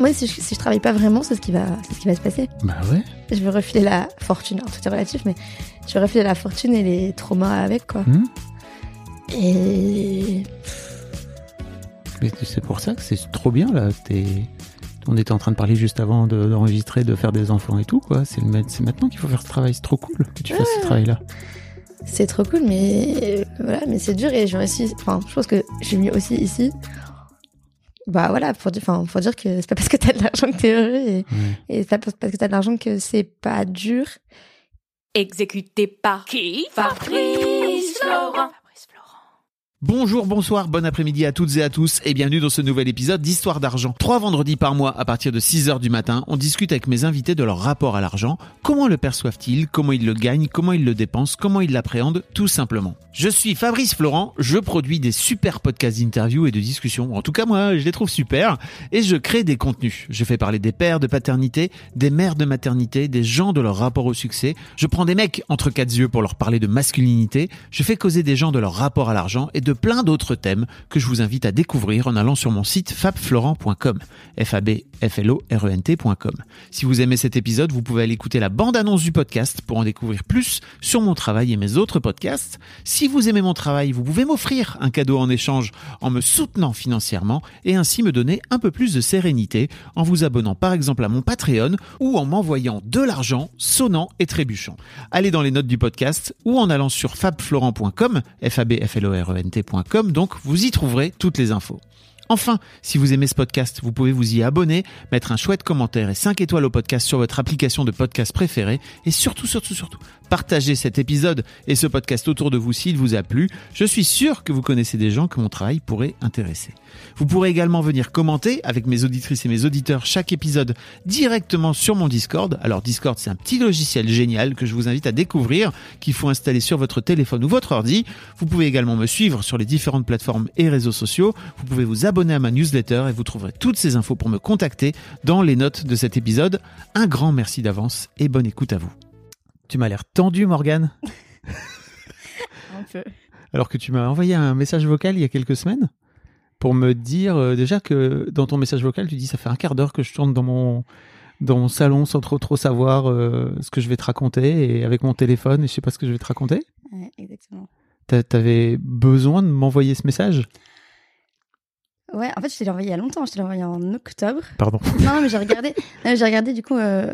Moi, si je, si je travaille pas vraiment, c'est ce qui va, c'est ce qui va se passer. Bah ouais. Je vais refiler la fortune. Alors, tout est relatif, mais je vais refiler la fortune et les traumas avec, quoi. Hmm. Et Mais c'est pour ça que c'est trop bien là. T'es- On était en train de parler juste avant de- d'enregistrer, de, faire des enfants et tout quoi. C'est le ma- c'est maintenant qu'il faut faire ce travail. C'est trop cool que tu fasses ce travail-là. c'est trop cool, mais euh, voilà, mais c'est dur et je réussis. Enfin, je pense que j'ai mis aussi ici. Bah voilà, pour dire, enfin, faut dire que c'est pas parce que t'as de l'argent que t'es heureux et, et c'est pas parce que t'as de l'argent que c'est pas dur. Exécuté par qui Fabrice Florent. Bonjour, bonsoir, bon après-midi à toutes et à tous et bienvenue dans ce nouvel épisode d'Histoire d'argent. Trois vendredis par mois à partir de 6h du matin, on discute avec mes invités de leur rapport à l'argent, comment le perçoivent-ils, comment ils le gagnent, comment ils le dépensent, comment ils l'appréhendent, tout simplement. Je suis Fabrice Florent, je produis des super podcasts d'interviews et de discussions, en tout cas moi je les trouve super, et je crée des contenus. Je fais parler des pères de paternité, des mères de maternité, des gens de leur rapport au succès, je prends des mecs entre quatre yeux pour leur parler de masculinité, je fais causer des gens de leur rapport à l'argent et de plein d'autres thèmes que je vous invite à découvrir en allant sur mon site fabflorent.com. f f l o r e n t.com. Si vous aimez cet épisode, vous pouvez aller écouter la bande-annonce du podcast pour en découvrir plus sur mon travail et mes autres podcasts. Si vous aimez mon travail, vous pouvez m'offrir un cadeau en échange en me soutenant financièrement et ainsi me donner un peu plus de sérénité en vous abonnant par exemple à mon Patreon ou en m'envoyant de l'argent sonnant et trébuchant. Allez dans les notes du podcast ou en allant sur fabflorent.com, f a b f l o r e n donc vous y trouverez toutes les infos. Enfin, si vous aimez ce podcast, vous pouvez vous y abonner, mettre un chouette commentaire et 5 étoiles au podcast sur votre application de podcast préférée et surtout, surtout, surtout, partagez cet épisode et ce podcast autour de vous s'il vous a plu. Je suis sûr que vous connaissez des gens que mon travail pourrait intéresser. Vous pourrez également venir commenter avec mes auditrices et mes auditeurs chaque épisode directement sur mon Discord. Alors Discord, c'est un petit logiciel génial que je vous invite à découvrir, qu'il faut installer sur votre téléphone ou votre ordi. Vous pouvez également me suivre sur les différentes plateformes et réseaux sociaux. Vous pouvez vous abonner à ma newsletter et vous trouverez toutes ces infos pour me contacter dans les notes de cet épisode. Un grand merci d'avance et bonne écoute à vous. Tu m'as l'air tendu, Morgane, Un peu. alors que tu m'as envoyé un message vocal il y a quelques semaines pour me dire euh, déjà que dans ton message vocal, tu dis ça fait un quart d'heure que je tourne dans mon dans mon salon sans trop trop savoir euh, ce que je vais te raconter et avec mon téléphone et je sais pas ce que je vais te raconter. Ouais, exactement. T'a- T'avais besoin de m'envoyer ce message? Ouais, en fait, je te l'ai envoyé il y a longtemps. Je te l'ai envoyé en octobre. Pardon. non, mais j'ai regardé. j'ai regardé du coup euh,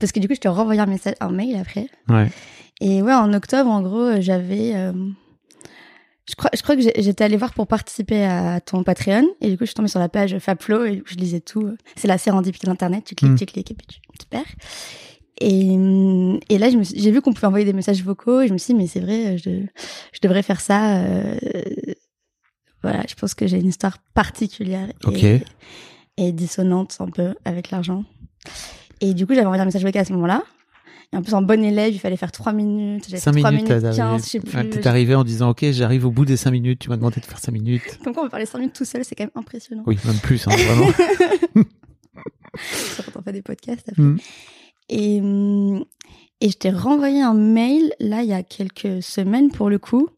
parce que du coup, je t'ai renvoyé un message, un mail après. Ouais. Et ouais, en octobre, en gros, j'avais. euh, je crois, je crois que j'étais allée voir pour participer à ton Patreon. Et du coup, je suis tombée sur la page Fabflo et je lisais tout. C'est la sérendipité d'Internet. Tu cliques, Mm. tu cliques et puis tu, tu perds. Et, hum, et là, j'ai vu qu'on pouvait envoyer des messages vocaux et je me suis dit, mais c'est vrai, je, je devrais faire ça. euh, voilà, je pense que j'ai une histoire particulière et dissonante un peu avec l'argent. Et du coup, j'avais envoyé un message vocal à ce moment-là. Et en plus, en bon élève, il fallait faire 3 minutes. J'avais 5 fait 3 minutes, minutes t'as- 15, je sais plus. ouais, t'es arrivé en disant ok j'arrive au bout des 5 minutes, tu m'as demandé de faire 5 minutes. Comme quoi, on peut parler 5 minutes tout seul, c'est quand même impressionnant. Oui, même plus, hein, vraiment. Ça, quand on fait des podcasts. après. Mm. Et, hum, et je t'ai renvoyé un mail, là, il y a quelques semaines, pour le coup,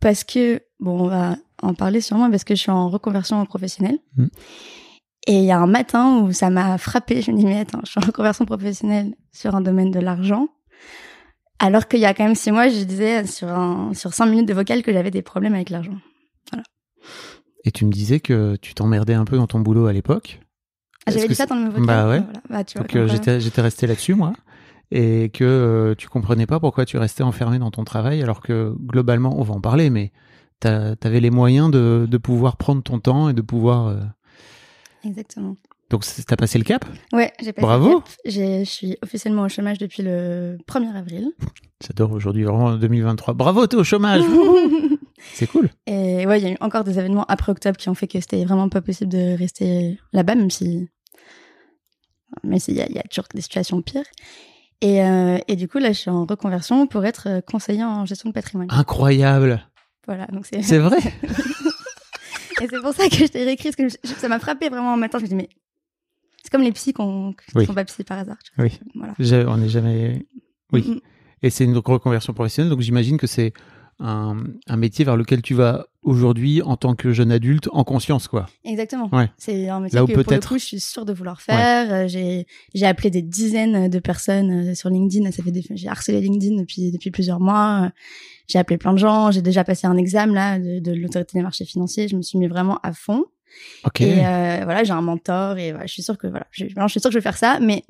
parce que, bon, on va en parler sûrement, parce que je suis en reconversion professionnelle. Mm. Et il y a un matin où ça m'a frappé, je me dis, mais attends, je suis en reconversion professionnelle sur un domaine de l'argent. Alors qu'il y a quand même six mois, je disais sur, un, sur cinq minutes de vocal que j'avais des problèmes avec l'argent. Et tu me disais que tu t'emmerdais un peu dans ton boulot à l'époque. Ah, J'avais dit ça dans le vocal. Bah ouais. Voilà. Bah, tu vois, Donc euh, quoi. j'étais j'étais resté là-dessus moi et que euh, tu comprenais pas pourquoi tu restais enfermé dans ton travail alors que globalement on va en parler mais t'as- t'avais les moyens de, de pouvoir prendre ton temps et de pouvoir euh, Exactement. donc t'as passé le cap? Ouais, j'ai passé Bravo. le cap. Je suis officiellement au chômage depuis le 1er avril. j'adore aujourd'hui vraiment 2023 bravo t'es au chômage C'est cool. Et ouais, il y a eu encore des événements après octobre qui ont fait que c'était vraiment pas possible de rester là-bas, même si, même s'il y, a- il y a toujours des situations pires. Et, euh, et du coup, là, je suis en reconversion pour être euh, conseiller en gestion de patrimoine. Incroyable. Voilà, donc c'est. C'est vrai? Et c'est pour ça que je t'ai réécrit, parce que je- ça m'a frappé vraiment en matin. Je me dis, mais c'est comme les psys qui Oui. sont pas psys par hasard. tu vois. Oui. Voilà. Je- On n'est jamais. Oui. Mm. Et c'est une reconversion professionnelle, donc j'imagine que c'est un, un métier vers lequel tu vas aujourd'hui en tant que jeune adulte en conscience, quoi. Exactement. Ouais. C'est un métier Là où que pour le coup, je suis sûre de vouloir faire. Euh, J'ai j'ai appelé des dizaines de personnes euh, sur LinkedIn. Ça fait des... j'ai harcelé LinkedIn depuis depuis plusieurs mois. Euh, J'ai appelé plein de gens. J'ai déjà passé un examen là de, de l'autorité des marchés financiers. Je me suis mis vraiment à fond. Ok. Et euh, voilà, j'ai un mentor et voilà, je suis sûre que voilà, je suis sûre que je vais faire ça. Mais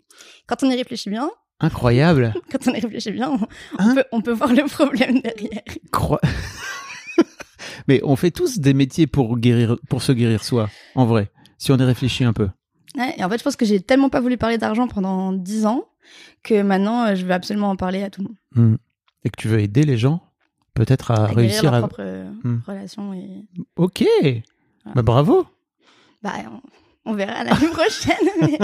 quand on y réfléchit bien, Incroyable. quand on y réfléchit bien, on, Hein on peut on peut voir le problème derrière. Cro- Mais on fait tous des métiers pour guérir, pour se guérir soi, en vrai. Si on y réfléchit un peu. Ouais, et en fait, je pense que j'ai tellement pas voulu parler d'argent pendant dix ans que maintenant, euh, je veux absolument en parler à tout le monde. Hmm. Et que tu veux aider les gens, peut-être à, à guérir réussir leur à. propre euh, Hmm. relation et Ok. Bah bravo. bah on, on verra l'année prochaine mais-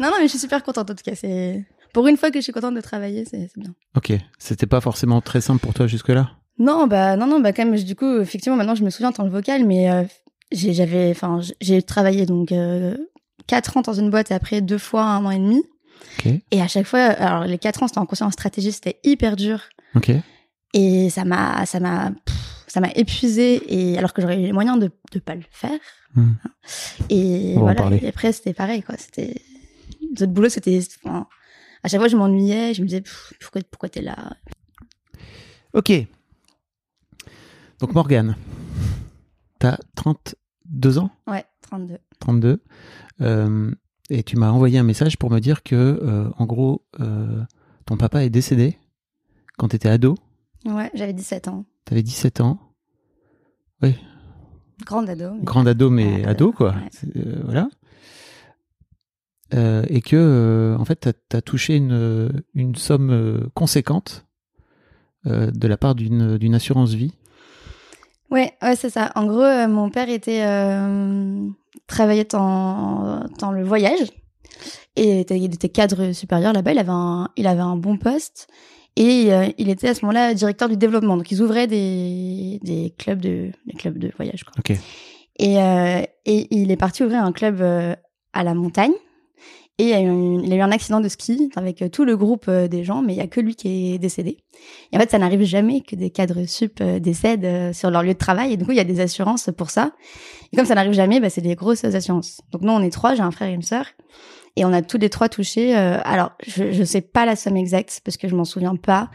non non mais je suis super contente en tout cas c'est pour une fois que je suis contente de travailler c'est bien Ok. C'était pas forcément très simple pour toi jusque-là? non bah non non bah quand même du coup effectivement maintenant je me souviens dans le vocal mais euh, j'avais enfin j'ai travaillé donc euh, quatre ans dans une boîte et après deux fois un an et demi Ok. et à chaque fois alors les quatre ans c'était en conseil en stratégie c'était hyper dur Ok. Et ça m'a, ça m'a, ça m'a épuisé. Et alors que j'aurais eu les moyens de ne pas le faire. Hmm. Et On en voilà. Et après, c'était pareil, quoi. C'était, le boulot, c'était, enfin, à chaque fois, je m'ennuyais. Je me disais, pourquoi, pourquoi t'es là? Ok. Donc Morgane, t'as 32 ans? Ouais, 32. 32. Euh, et tu m'as envoyé un message pour me dire que, euh, en gros, euh, ton papa est décédé quand t'étais ado. Ouais, j'avais 17 ans. T'avais 17 ans. Grande ado. mais- Grand ado, mais ado, quoi. ouais. Voilà. Euh, et que, euh, en fait, t'as as touché une, une somme euh, conséquente euh, de la part d'une assurance vie. Ouais, ouais, c'est ça. En gros, euh, mon père était euh, travaillait dans, dans le voyage et était, il était cadre supérieur là-bas. Il avait un, il avait un bon poste et euh, il était à ce moment-là directeur du développement. Donc ils ouvraient des, des clubs de des clubs de voyage. Quoi. Ok. Et, euh, et il est parti ouvrir un club euh, à la montagne. Et il y, a eu un, il a eu un accident de ski avec euh, tout le groupe euh, des gens, mais il y a que lui qui est décédé. Et en fait, ça n'arrive jamais que des cadres sup euh, décèdent sur leur lieu de travail. Et du coup, il y a des assurances pour ça. Et comme ça n'arrive jamais, bah, c'est des grosses assurances. Donc nous, on est trois, j'ai un frère et une sœur. Et on a tous les trois touché. euh, alors, je je sais pas la somme exacte parce que je m'en souviens pas,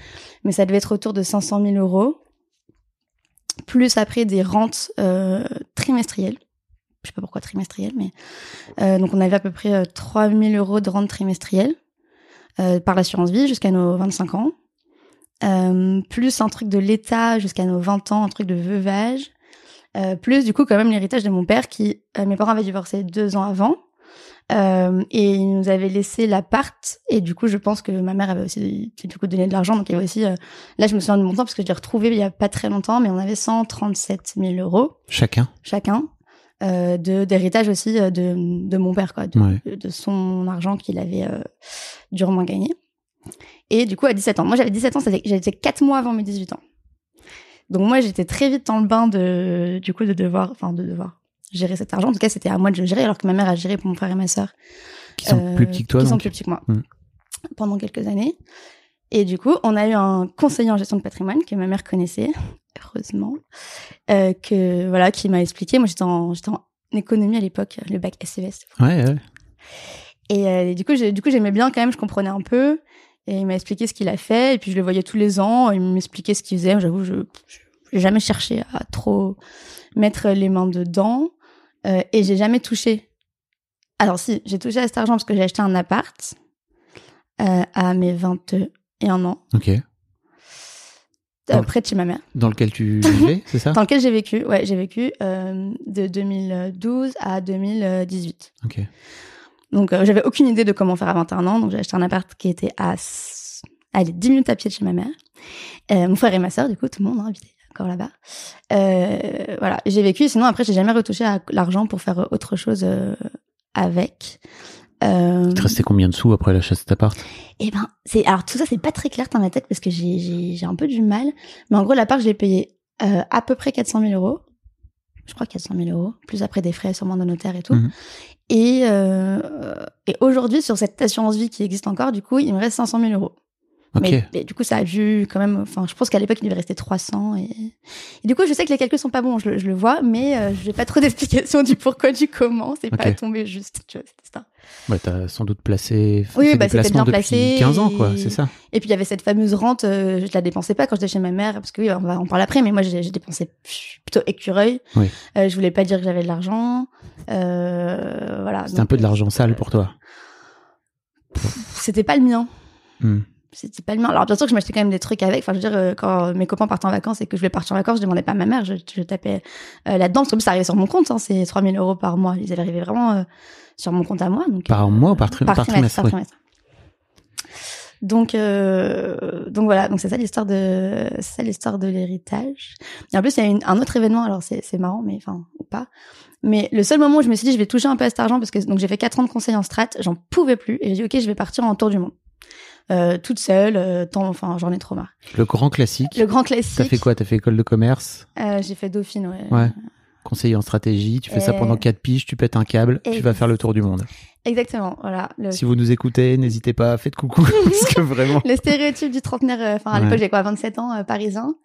mais ça devait être autour de 500 000 euros, plus après des rentes euh, trimestrielles. Je sais pas pourquoi trimestrielles, mais euh, donc on avait à peu près euh, 3 000 euros de rente trimestrielle euh, par l'assurance vie jusqu'à nos 25 ans, Euh, plus un truc de l'État jusqu'à nos 20 ans, un truc de veuvage, euh, plus du coup quand même l'héritage de mon père qui euh, mes parents avaient divorcé deux ans avant. Euh, et il nous avait laissé l'appart. Et du coup je pense que ma mère avait aussi du coup donné de l'argent. Donc il y avait aussi euh, là je me souviens de mon temps parce que je l'ai retrouvé il y a pas très longtemps mais on avait 137 000 euros. Chacun? chacun euh, de d'héritage aussi euh, de, de mon père quoi de, Ouais. de son argent qu'il avait euh, durement gagné. Et du coup à 17 ans. Moi j'avais 17 ans j'étais 4 mois avant mes 18 ans. Donc moi j'étais très vite dans le bain de du coup de devoir enfin de devoir gérer cet argent. En tout cas c'était à moi de le gérer alors que ma mère a géré pour mon frère et ma sœur. Qui sont euh, plus petits que toi, qui sont plus petits que moi. Hmm. pendant quelques années. Et du coup on a eu un conseiller en gestion de patrimoine que ma mère connaissait heureusement euh, que voilà qui m'a expliqué. Moi j'étais en j'étais en économie à l'époque le bac SES Ouais, ouais. et euh, du coup du coup j'aimais bien quand même je comprenais un peu. Et il m'a expliqué ce qu'il a fait. Et puis je le voyais tous les ans. Il m'expliquait ce qu'il faisait. J'avoue je j'ai jamais cherché à trop mettre les mains dedans. Euh, et j'ai jamais touché. Alors si j'ai touché à cet argent parce que j'ai acheté un appart euh, à mes 21 ans. Ok. Euh, près de chez ma mère Dans lequel tu vivais, c'est ça? Dans lequel j'ai vécu ouais j'ai vécu euh, de 2012 à 2018 Ok. Donc, euh, j'avais aucune idée de comment faire à 21 ans. Donc, j'ai acheté un appart qui était à, allez, 10 minutes à pied de chez ma mère. Euh, mon frère et ma sœur, du coup, tout le monde, hein, évidemment. encore là-bas. Voilà, j'ai vécu. Sinon, après, j'ai jamais retouché à l'argent pour faire autre chose avec. Euh, Il te restait combien de sous après l'achat de cet appart? Eh ben, c'est alors tout ça, c'est pas très clair dans ma tête parce que j'ai un peu du mal. Mais en gros, l'appart, je l'ai payé euh, à peu près 400 000 euros. Je crois 400 000 euros, plus après des frais sûrement de notaire et tout. Mhm. Et, euh, et aujourd'hui, sur cette assurance vie qui existe encore, du coup, il me reste 500 000 euros. Ok. Mais, mais du coup, ça a dû quand même. Enfin, je pense qu'à l'époque, il devait rester 300. Et... et du coup, je sais que les calculs sont pas bons, je, le- je le vois, mais euh, j'ai pas trop d'explications du pourquoi, du comment. C'est pas tombé juste, tu vois, histoire. Ouais, t'as sans doute placé. Oui, bah, c'était bien placé 15 ans, quoi, et- c'est ça Et puis il y avait cette fameuse rente, euh, je la dépensais pas quand j'étais chez ma mère, parce que oui, on va en parler après, mais moi j'ai dépensé plutôt écureuil. Oui. Euh, je voulais pas dire que j'avais de l'argent. Euh, voilà. C'était un peu de l'argent sale pour toi. C'était pas le mien. Hmm. C'était pas le mien. Alors bien sûr que je m'achetais quand même des trucs avec. Enfin, je veux dire, euh, quand mes copains partaient en vacances et que je voulais partir en vacances, je demandais pas à ma mère, je, je tapais euh, là-dedans, parce que ça arrivait sur mon compte, hein, c'est 3000 euros par mois. Ils avaient arrivé vraiment euh, sur mon compte à moi. Donc, Par mois ou par, tri- par, par trimestre, trimestre, par trimestre. Donc, euh, donc voilà, donc c'est ça l'histoire de, ça l'histoire de l'héritage. Et en plus, il y a une- un autre événement. Alors c'est, c'est marrant, mais enfin ou pas. Mais le seul moment où je me suis dit, je vais toucher un peu à cet argent parce que donc j'ai fait quatre ans de conseil en strat, j'en pouvais plus et j'ai dit ok, je vais partir en tour du monde, euh, toute seule. euh, tant, enfin, j'en ai trop marre. Le grand classique. Le grand classique. T'as fait quoi? T'as fait école de commerce? Euh, J'ai fait Dauphine, ouais. Ouais. Conseiller en stratégie, tu fais ça pendant 4 piges, tu pètes un câble, Et- tu vas faire le tour du monde. Exactement, voilà. Le, Si vous nous écoutez, n'hésitez pas, faites coucou, parce que vraiment... le stéréotype du trentenaire, euh, enfin à Ouais. l'époque j'ai quoi, 27 ans, euh, parisien.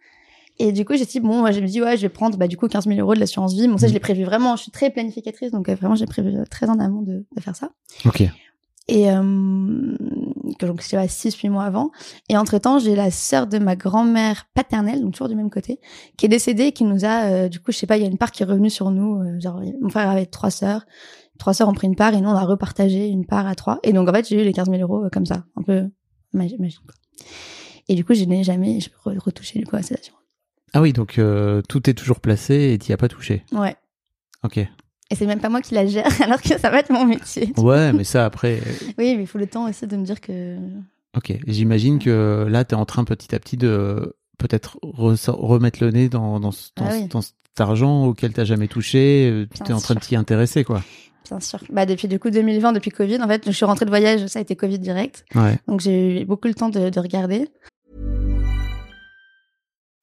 Et du coup, j'ai dit, bon, moi, je me dis, ouais, je vais prendre, bah, du coup, 15 000 euros de l'assurance vie. Bon, ça, je l'ai prévu vraiment, je suis très planificatrice, donc euh, vraiment, j'ai prévu très en amont de, de faire ça. Ok. Et, euh, donc, c'était 6-8 mois avant. Et entre-temps, j'ai la sœur de ma grand-mère paternelle, donc toujours du même côté, qui est décédée et qui nous a, euh, du coup, je sais pas, il y a une part qui est revenue sur nous. euh, genre, mon frère avait trois sœurs. Trois sœurs ont pris une part et nous, on a repartagé une part à trois. Et donc, en fait, j'ai eu les 15 000 euros euh, comme ça, un peu magi- magique. quoi. Et du coup, je n'ai jamais re- retouché, du coup, à cette assurance. Ah oui, donc tout est toujours placé et t'y as pas touché. Ouais. Ok. Et c'est même pas moi qui la gère, alors que ça va être mon métier. Ouais, mais ça après... euh, Oui, mais il faut le temps aussi de me dire que. Ok, j'imagine que là, tu es en train petit à petit de peut-être remettre le nez dans, dans, Ah ce- oui. dans cet argent auquel tu jamais touché. euh, Tu es en train de t'y intéresser, quoi. Bien sûr. Bah, depuis, du coup, 2020, depuis Covid, en fait, je suis rentrée de voyage, ça a été Covid direct. Ouais. Donc, j'ai eu beaucoup le temps de, de regarder.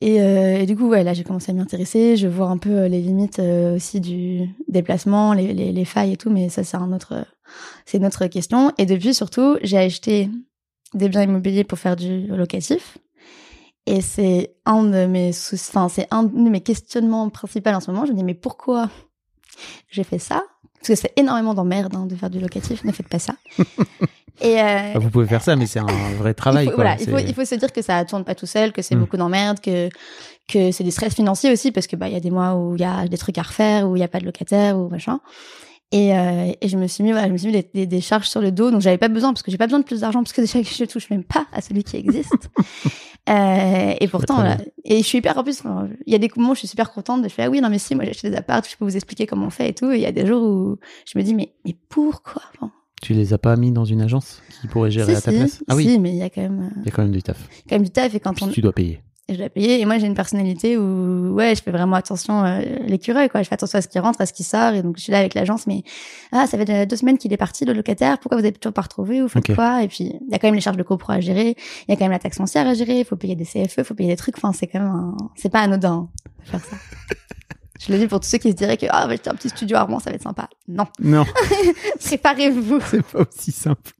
Et, euh, du coup, ouais, là, j'ai commencé à m'y intéresser. Je vois un peu euh, les limites euh, aussi du déplacement, les, les, les failles et tout, mais ça, c'est un autre, c'est une autre question. Et depuis, surtout, j'ai acheté des biens immobiliers pour faire du locatif. Et c'est un de mes soucis, enfin, c'est un de mes questionnements principaux en ce moment. Je me dis, mais pourquoi j'ai fait ça? Parce que c'est énormément d'emmerde hein, de faire du locatif. Ne faites pas ça. et, euh, Bah, vous pouvez faire ça, mais c'est un vrai travail. il faut, quoi. voilà, il faut, C'est- il faut se dire que ça tourne pas tout seul, que c'est Mm. beaucoup d'emmerdes, que que c'est des stress financiers aussi parce que bah il y a des mois où il y a des trucs à refaire, où il y a pas de locataire ou machin. Et, euh, et je me suis mis voilà, je me suis mis des, des, des charges sur le dos, donc j'avais pas besoin parce que j'ai pas besoin de plus d'argent parce que déjà je touche même pas à celui qui existe. euh, et pourtant voilà. et je suis hyper en plus il y a des moments où je suis super contente de faire ah oui non mais si moi j'ai acheté des apparts, je peux vous expliquer comment on fait et tout. Et il y a des jours où je me dis mais mais pourquoi Enfin, Tu les as pas mis dans une agence qui pourrait gérer si, à ta si, place? Ah oui, si, mais il y a quand même euh, il y a quand même du taf. quand même du taf et quand Puis on tu dois payer. Et je dois payer. Et moi, j'ai une personnalité où, ouais, je fais vraiment attention, euh, l'écureuil, quoi. Je fais attention à ce qui rentre, à ce qui sort. Et donc, je suis là avec l'agence, mais, ah, ça fait deux semaines qu'il est parti, le locataire. Pourquoi vous avez toujours pas retrouvé? Ou faites quoi? Et puis, il y a quand même les charges de copro à gérer. Il y a quand même la taxe foncière à gérer. Il faut payer des CFE, il faut payer des trucs. Enfin, c'est quand même un... c'est pas anodin, hein, de faire ça. je le dis pour tous ceux qui se diraient que, ah, va acheter un petit studio à Rouen, ça va être sympa. Non. Non, Préparez-vous. c'est pas aussi simple.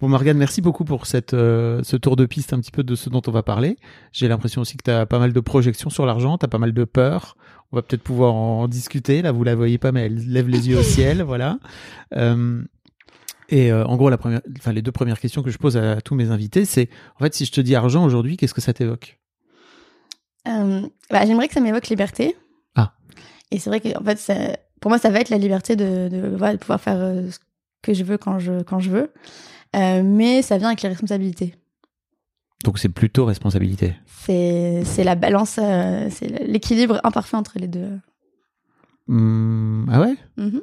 Bon, Morgane, merci beaucoup pour cette, euh, ce tour de piste un petit peu de ce dont on va parler. J'ai l'impression aussi que tu as pas mal de projections sur l'argent, tu as pas mal de peur. On va peut-être pouvoir en discuter. Là, vous la voyez pas, mais elle lève les yeux au ciel, voilà. Euh, et euh, en gros, la première, enfin, les deux premières questions que je pose à, tous mes invités, c'est en fait, si je te dis argent aujourd'hui, qu'est-ce que ça t'évoque? Bah, j'aimerais que ça m'évoque liberté. Ah. Et c'est vrai que en fait, ça- pour moi, ça va être la liberté de, de, pouvoir faire ce que je veux quand je quand je veux. Euh, mais ça vient avec les responsabilités. Donc, c'est plutôt responsabilité. C'est c'est la balance, euh, c'est l'équilibre imparfait entre les deux. Hum, ah ouais? Mhm.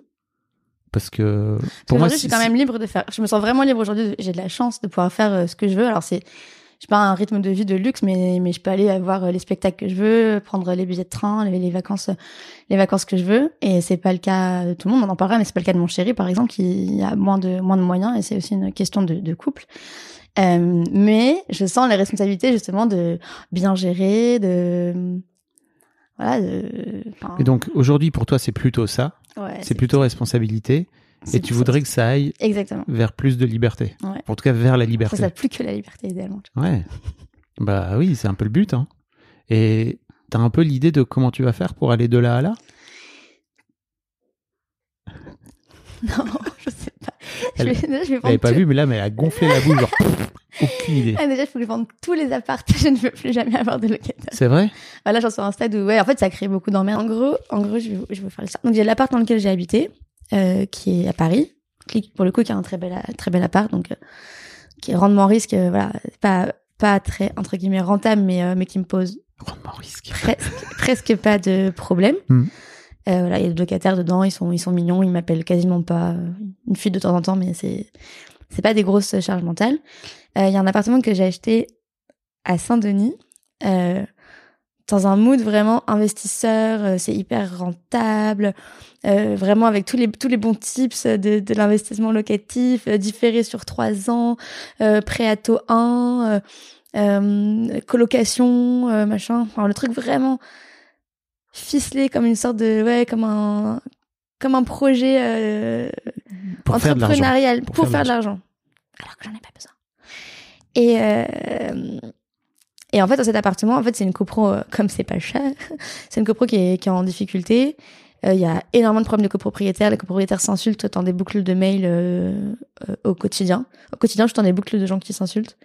Parce que Parce pour moi, je suis quand même libre de faire. Je me sens vraiment libre aujourd'hui. J'ai de la chance de pouvoir faire euh, ce que je veux. Alors c'est, j'ai pas un rythme de vie de luxe, mais mais je peux aller voir euh, les spectacles que je veux, prendre les billets de train, les, les vacances, les vacances que je veux. Et c'est pas le cas de tout le monde. On en parlera, mais c'est pas le cas de mon chéri, par exemple, qui a moins de moins de moyens. Et c'est aussi une question de, de couple. Euh, mais je sens les responsabilités justement de bien gérer, de voilà. De, enfin, Et donc aujourd'hui, pour toi, c'est plutôt ça. ouais, c'est plutôt responsabilité. Et tu voudrais que ça aille exactement. vers plus de liberté. Ouais. En tout cas, vers la liberté. ça plus que la liberté idéalement. Ouais. Bah oui, c'est un peu le but. Hein. Et t'as un peu l'idée de comment tu vas faire pour aller de là à là? Non, je sais pas. Je Elle- vais, je vais Vous pas tout. vu, mais là, mais elle a gonflé la boule. Genre, pff, aucune idée. Ah, déjà, il faut que je vende tous les apparts. Je ne veux plus jamais avoir de locataire. C'est vrai? Voilà, j'en suis à un stade où, ouais, en fait, ça crée beaucoup d'emmerdes. En gros, en gros, je vais, je vais faire ça. Donc, il y a l'appart dans lequel j'ai habité, euh, qui est à Paris, qui, pour le coup, qui a un très bel, très bel appart, donc, euh, qui est rendement risque, euh, voilà, pas, pas très, entre guillemets, rentable, mais, euh, mais qui me pose Rendement risque. presque, presque pas de problème. Hmm. Euh, voilà, il y a des locataires dedans, ils sont, ils sont mignons, ils m'appellent quasiment pas. Une fuite de temps en temps, mais c'est, c'est pas des grosses charges mentales. Euh, Il y a un appartement que j'ai acheté à Saint-Denis, euh, dans un mood vraiment investisseur, euh, c'est hyper rentable, euh, vraiment avec tous les, tous les bons tips de, de l'investissement locatif, euh, différé sur trois ans, euh, prêt à taux 1, euh, euh, colocation, euh, machin, enfin le truc vraiment ficelé comme une sorte de, ouais, comme un, comme un projet euh, entrepreneurial Pour pour, faire de faire de l'argent. Alors que j'en ai pas besoin. Et, euh, et en fait, dans cet appartement, en fait, c'est une copro, euh, comme c'est pas cher, c'est une copro qui est, qui est en difficulté. Euh, Il y a énormément de problèmes de copropriétaires. Les copropriétaires s'insultent dans des boucles de mails euh, euh, au quotidien. Au quotidien, je suis dans des boucles de gens qui s'insultent.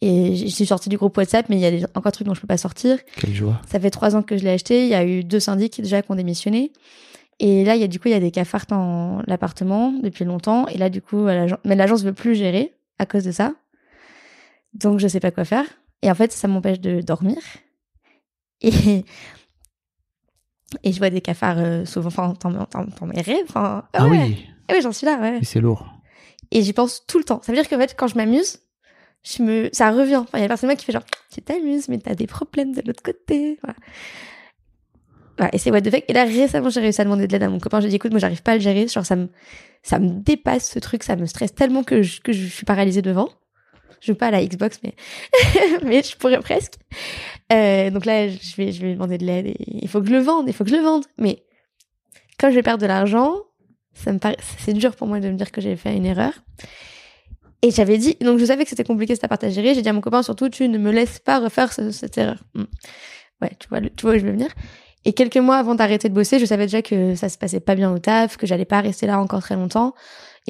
Et je suis sortie du groupe WhatsApp, mais il y a des, encore des trucs dont je peux pas sortir. Quelle joie. Ça fait trois ans que je l'ai acheté. Il y a eu deux syndics déjà qui ont démissionné. Et là, il y a du coup, il y a des cafards dans l'appartement depuis longtemps. Et là, du coup, l'agence- mais l'agence veut plus gérer à cause de ça. Donc, je sais pas quoi faire. Et en fait, ça m'empêche de dormir. Et, et je vois des cafards euh, souvent enfin, dans, mes rêves. Enfin, Ah ouais. oui, Ah oui, j'en suis là, ouais. mais c'est lourd. Et j'y pense tout le temps. Ça veut dire qu'en fait, quand je m'amuse, je me, ça revient. Enfin, il y a personne qui fait genre, tu t'amuses, mais t'as des problèmes de l'autre côté. Voilà. Voilà, et c'est what the fuck. Et là, récemment, j'ai réussi à demander de l'aide à mon copain. J'ai dit, écoute, moi, j'arrive pas à le gérer. Genre, ça me, ça me dépasse ce truc. Ça me stresse tellement que je, que je suis paralysée devant. Je veux pas à la Xbox, mais, mais je pourrais presque. Euh, donc là, je vais, je vais demander de l'aide il faut que je le vende, il faut que je le vende. Mais quand je vais perdre de l'argent, ça me c'est dur pour moi de me dire que j'ai fait une erreur. Et j'avais dit, donc je savais que c'était compliqué cet appart à gérer. J'ai dit à mon copain, surtout, tu ne me laisses pas refaire ce- cette erreur. Hmm. Ouais, tu vois, tu vois où je veux venir. Et quelques mois avant d'arrêter de bosser, je savais déjà que ça se passait pas bien au taf, que j'allais pas rester là encore très longtemps.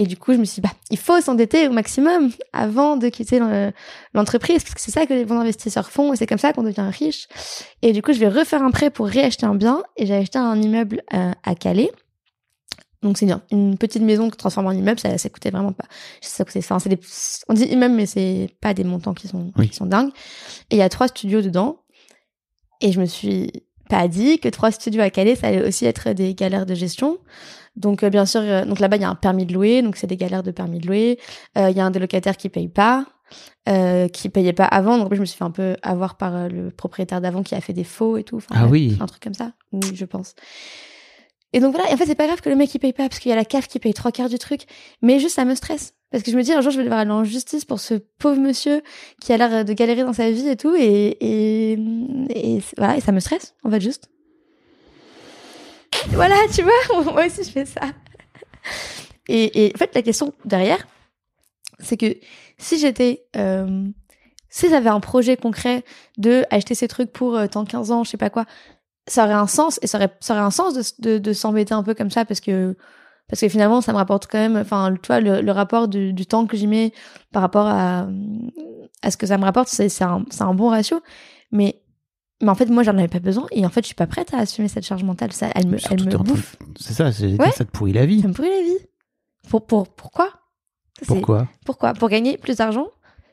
Et du coup, je me suis dit, bah, il faut s'endetter au maximum avant de quitter le- l'entreprise, parce que c'est ça que les bons investisseurs font, et c'est comme ça qu'on devient riche. Et du coup, je vais refaire un prêt pour réacheter un bien, et j'ai acheté un immeuble euh, à Calais. Donc c'est bien, une petite maison transformée en immeuble, ça, ça coûtait vraiment pas. Ça coûtait, enfin, c'est des, on dit immeuble, mais c'est pas des montants qui sont, Oui. qui sont dingues. Et il y a trois studios dedans. Et je me suis pas dit que trois studios à Calais, ça allait aussi être des galères de gestion. Donc euh, bien sûr, euh, donc là-bas il y a un permis de louer, donc c'est des galères de permis de louer. Euh, Il y a un des locataires qui paye pas. euh, qui payait pas avant. Donc, je me suis fait un peu avoir par le propriétaire d'avant qui a fait des faux et tout. Enfin, Ah oui. Un truc comme ça. Oui, je pense. Et donc voilà, et en fait, c'est pas grave que le mec il paye pas, parce qu'il y a la CAF qui paye trois quarts du truc. Mais juste, ça me stresse. Parce que je me dis, un jour, je vais devoir aller en justice pour ce pauvre monsieur qui a l'air de galérer dans sa vie et tout. Et, et, voilà, et ça me stresse, en fait, juste. Voilà, tu vois, moi aussi, je fais ça. Et, et en fait, la question derrière, c'est que si j'étais. Euh, si j'avais un projet concret de acheter ces trucs pour euh, tant 15 ans, je sais pas quoi, ça aurait un sens et ça aurait, ça aurait un sens de, de, s'embêter un peu comme ça parce que parce que finalement ça me rapporte quand même enfin tu vois le, rapport du, temps que j'y mets par rapport à à ce que ça me rapporte c'est un, un bon ratio mais mais en fait moi j'en avais pas besoin et en fait je suis pas prête à assumer cette charge mentale ça elle me elle me bouffe C'est ça, Ouais. ça te pourrit la vie. ça me pourrit la vie pour pour pourquoi? Pourquoi? Pourquoi? Pour gagner plus d'argent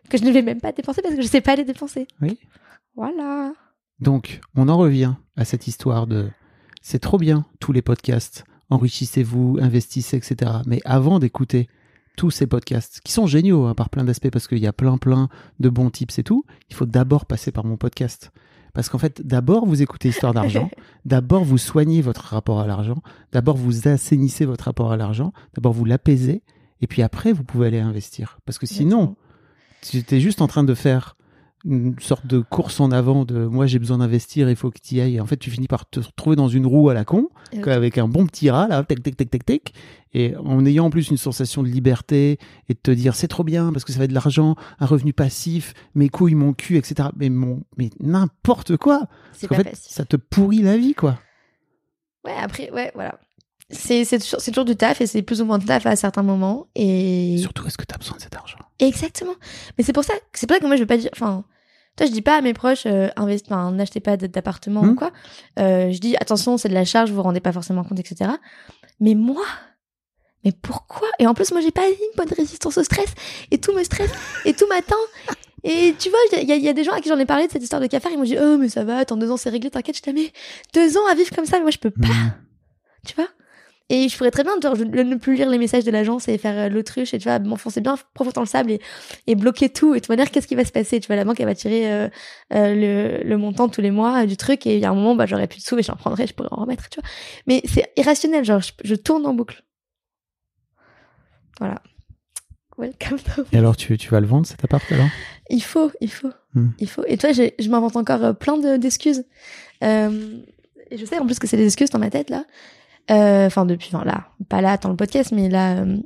que je ne vais même pas dépenser parce que je sais pas les dépenser Oui. voilà Donc, on en revient à cette histoire de c'est trop bien, tous les podcasts, enrichissez-vous, investissez, etc. Mais avant d'écouter tous ces podcasts, qui sont géniaux hein, par plein d'aspects, parce qu'il y a plein, plein de bons tips et tout, il faut d'abord passer par mon podcast. Parce qu'en fait, d'abord, vous écoutez Histoire d'argent, d'abord, vous soignez votre rapport à l'argent, d'abord, vous assainissez votre rapport à l'argent, d'abord, vous l'apaisez, et puis après, vous pouvez aller investir. Parce que sinon, tu étais juste en train de faire une sorte de course en avant de moi j'ai besoin d'investir, il faut que tu y ailles. Et en fait, tu finis par te retrouver dans une roue à la con, Et- avec un bon petit rat, là, tac, tac, tac, tac, tac, et en ayant en plus une sensation de liberté et de te dire c'est trop bien parce que ça va être de l'argent, un revenu passif, mes couilles, mon cul, etc. Mais, mon, mais n'importe quoi. c'est qu'en fait, ça te pourrit la vie, quoi. Ouais, après, ouais, voilà. C'est c'est toujours, toujours du taf et c'est plus ou moins de taf à certains moments. Et Surtout, est-ce que tu as besoin de cet argent? Exactement. Mais c'est pour ça, c'est pour ça que moi je veux pas dire. Enfin, toi je dis pas à mes proches, euh, enfin, n'achetez pas d'appartement Hmm. ou quoi. Euh, je dis attention, c'est de la charge, vous vous rendez pas forcément compte, etc. Mais moi, mais pourquoi? Et en plus, moi j'ai pas une bonne résistance au stress et tout me stresse et tout m'atteint. Et tu vois, il y, a- il y a des gens à qui j'en ai parlé de cette histoire de cafard, ils m'ont dit oh mais ça va, attends deux ans c'est réglé, t'inquiète, je t'ai mis deux ans à vivre comme ça, mais moi je peux pas Hmm. tu vois? Et je pourrais très bien genre, je- ne plus lire les messages de l'agence et faire euh, l'autruche et tu vois m'enfoncer bien profond dans le sable et, et bloquer tout et de toute manière qu'est-ce qui va se passer? Tu vois la banque elle va tirer euh, euh, le, le montant tous les mois du truc et il y a un moment bah j'aurais plus de sous et j'en prendrais je pourrais en remettre tu vois. Mais c'est irrationnel genre je, je tourne en boucle. Voilà. Welcome to- Et alors, tu, tu vas le vendre cet appart alors? Il faut il faut. Hmm. il faut. Et toi j'ai- je m'invente encore plein de- d'excuses. Euh, et je sais en plus que c'est des excuses dans ma tête là enfin depuis enfin là pas là dans le podcast mais là euh,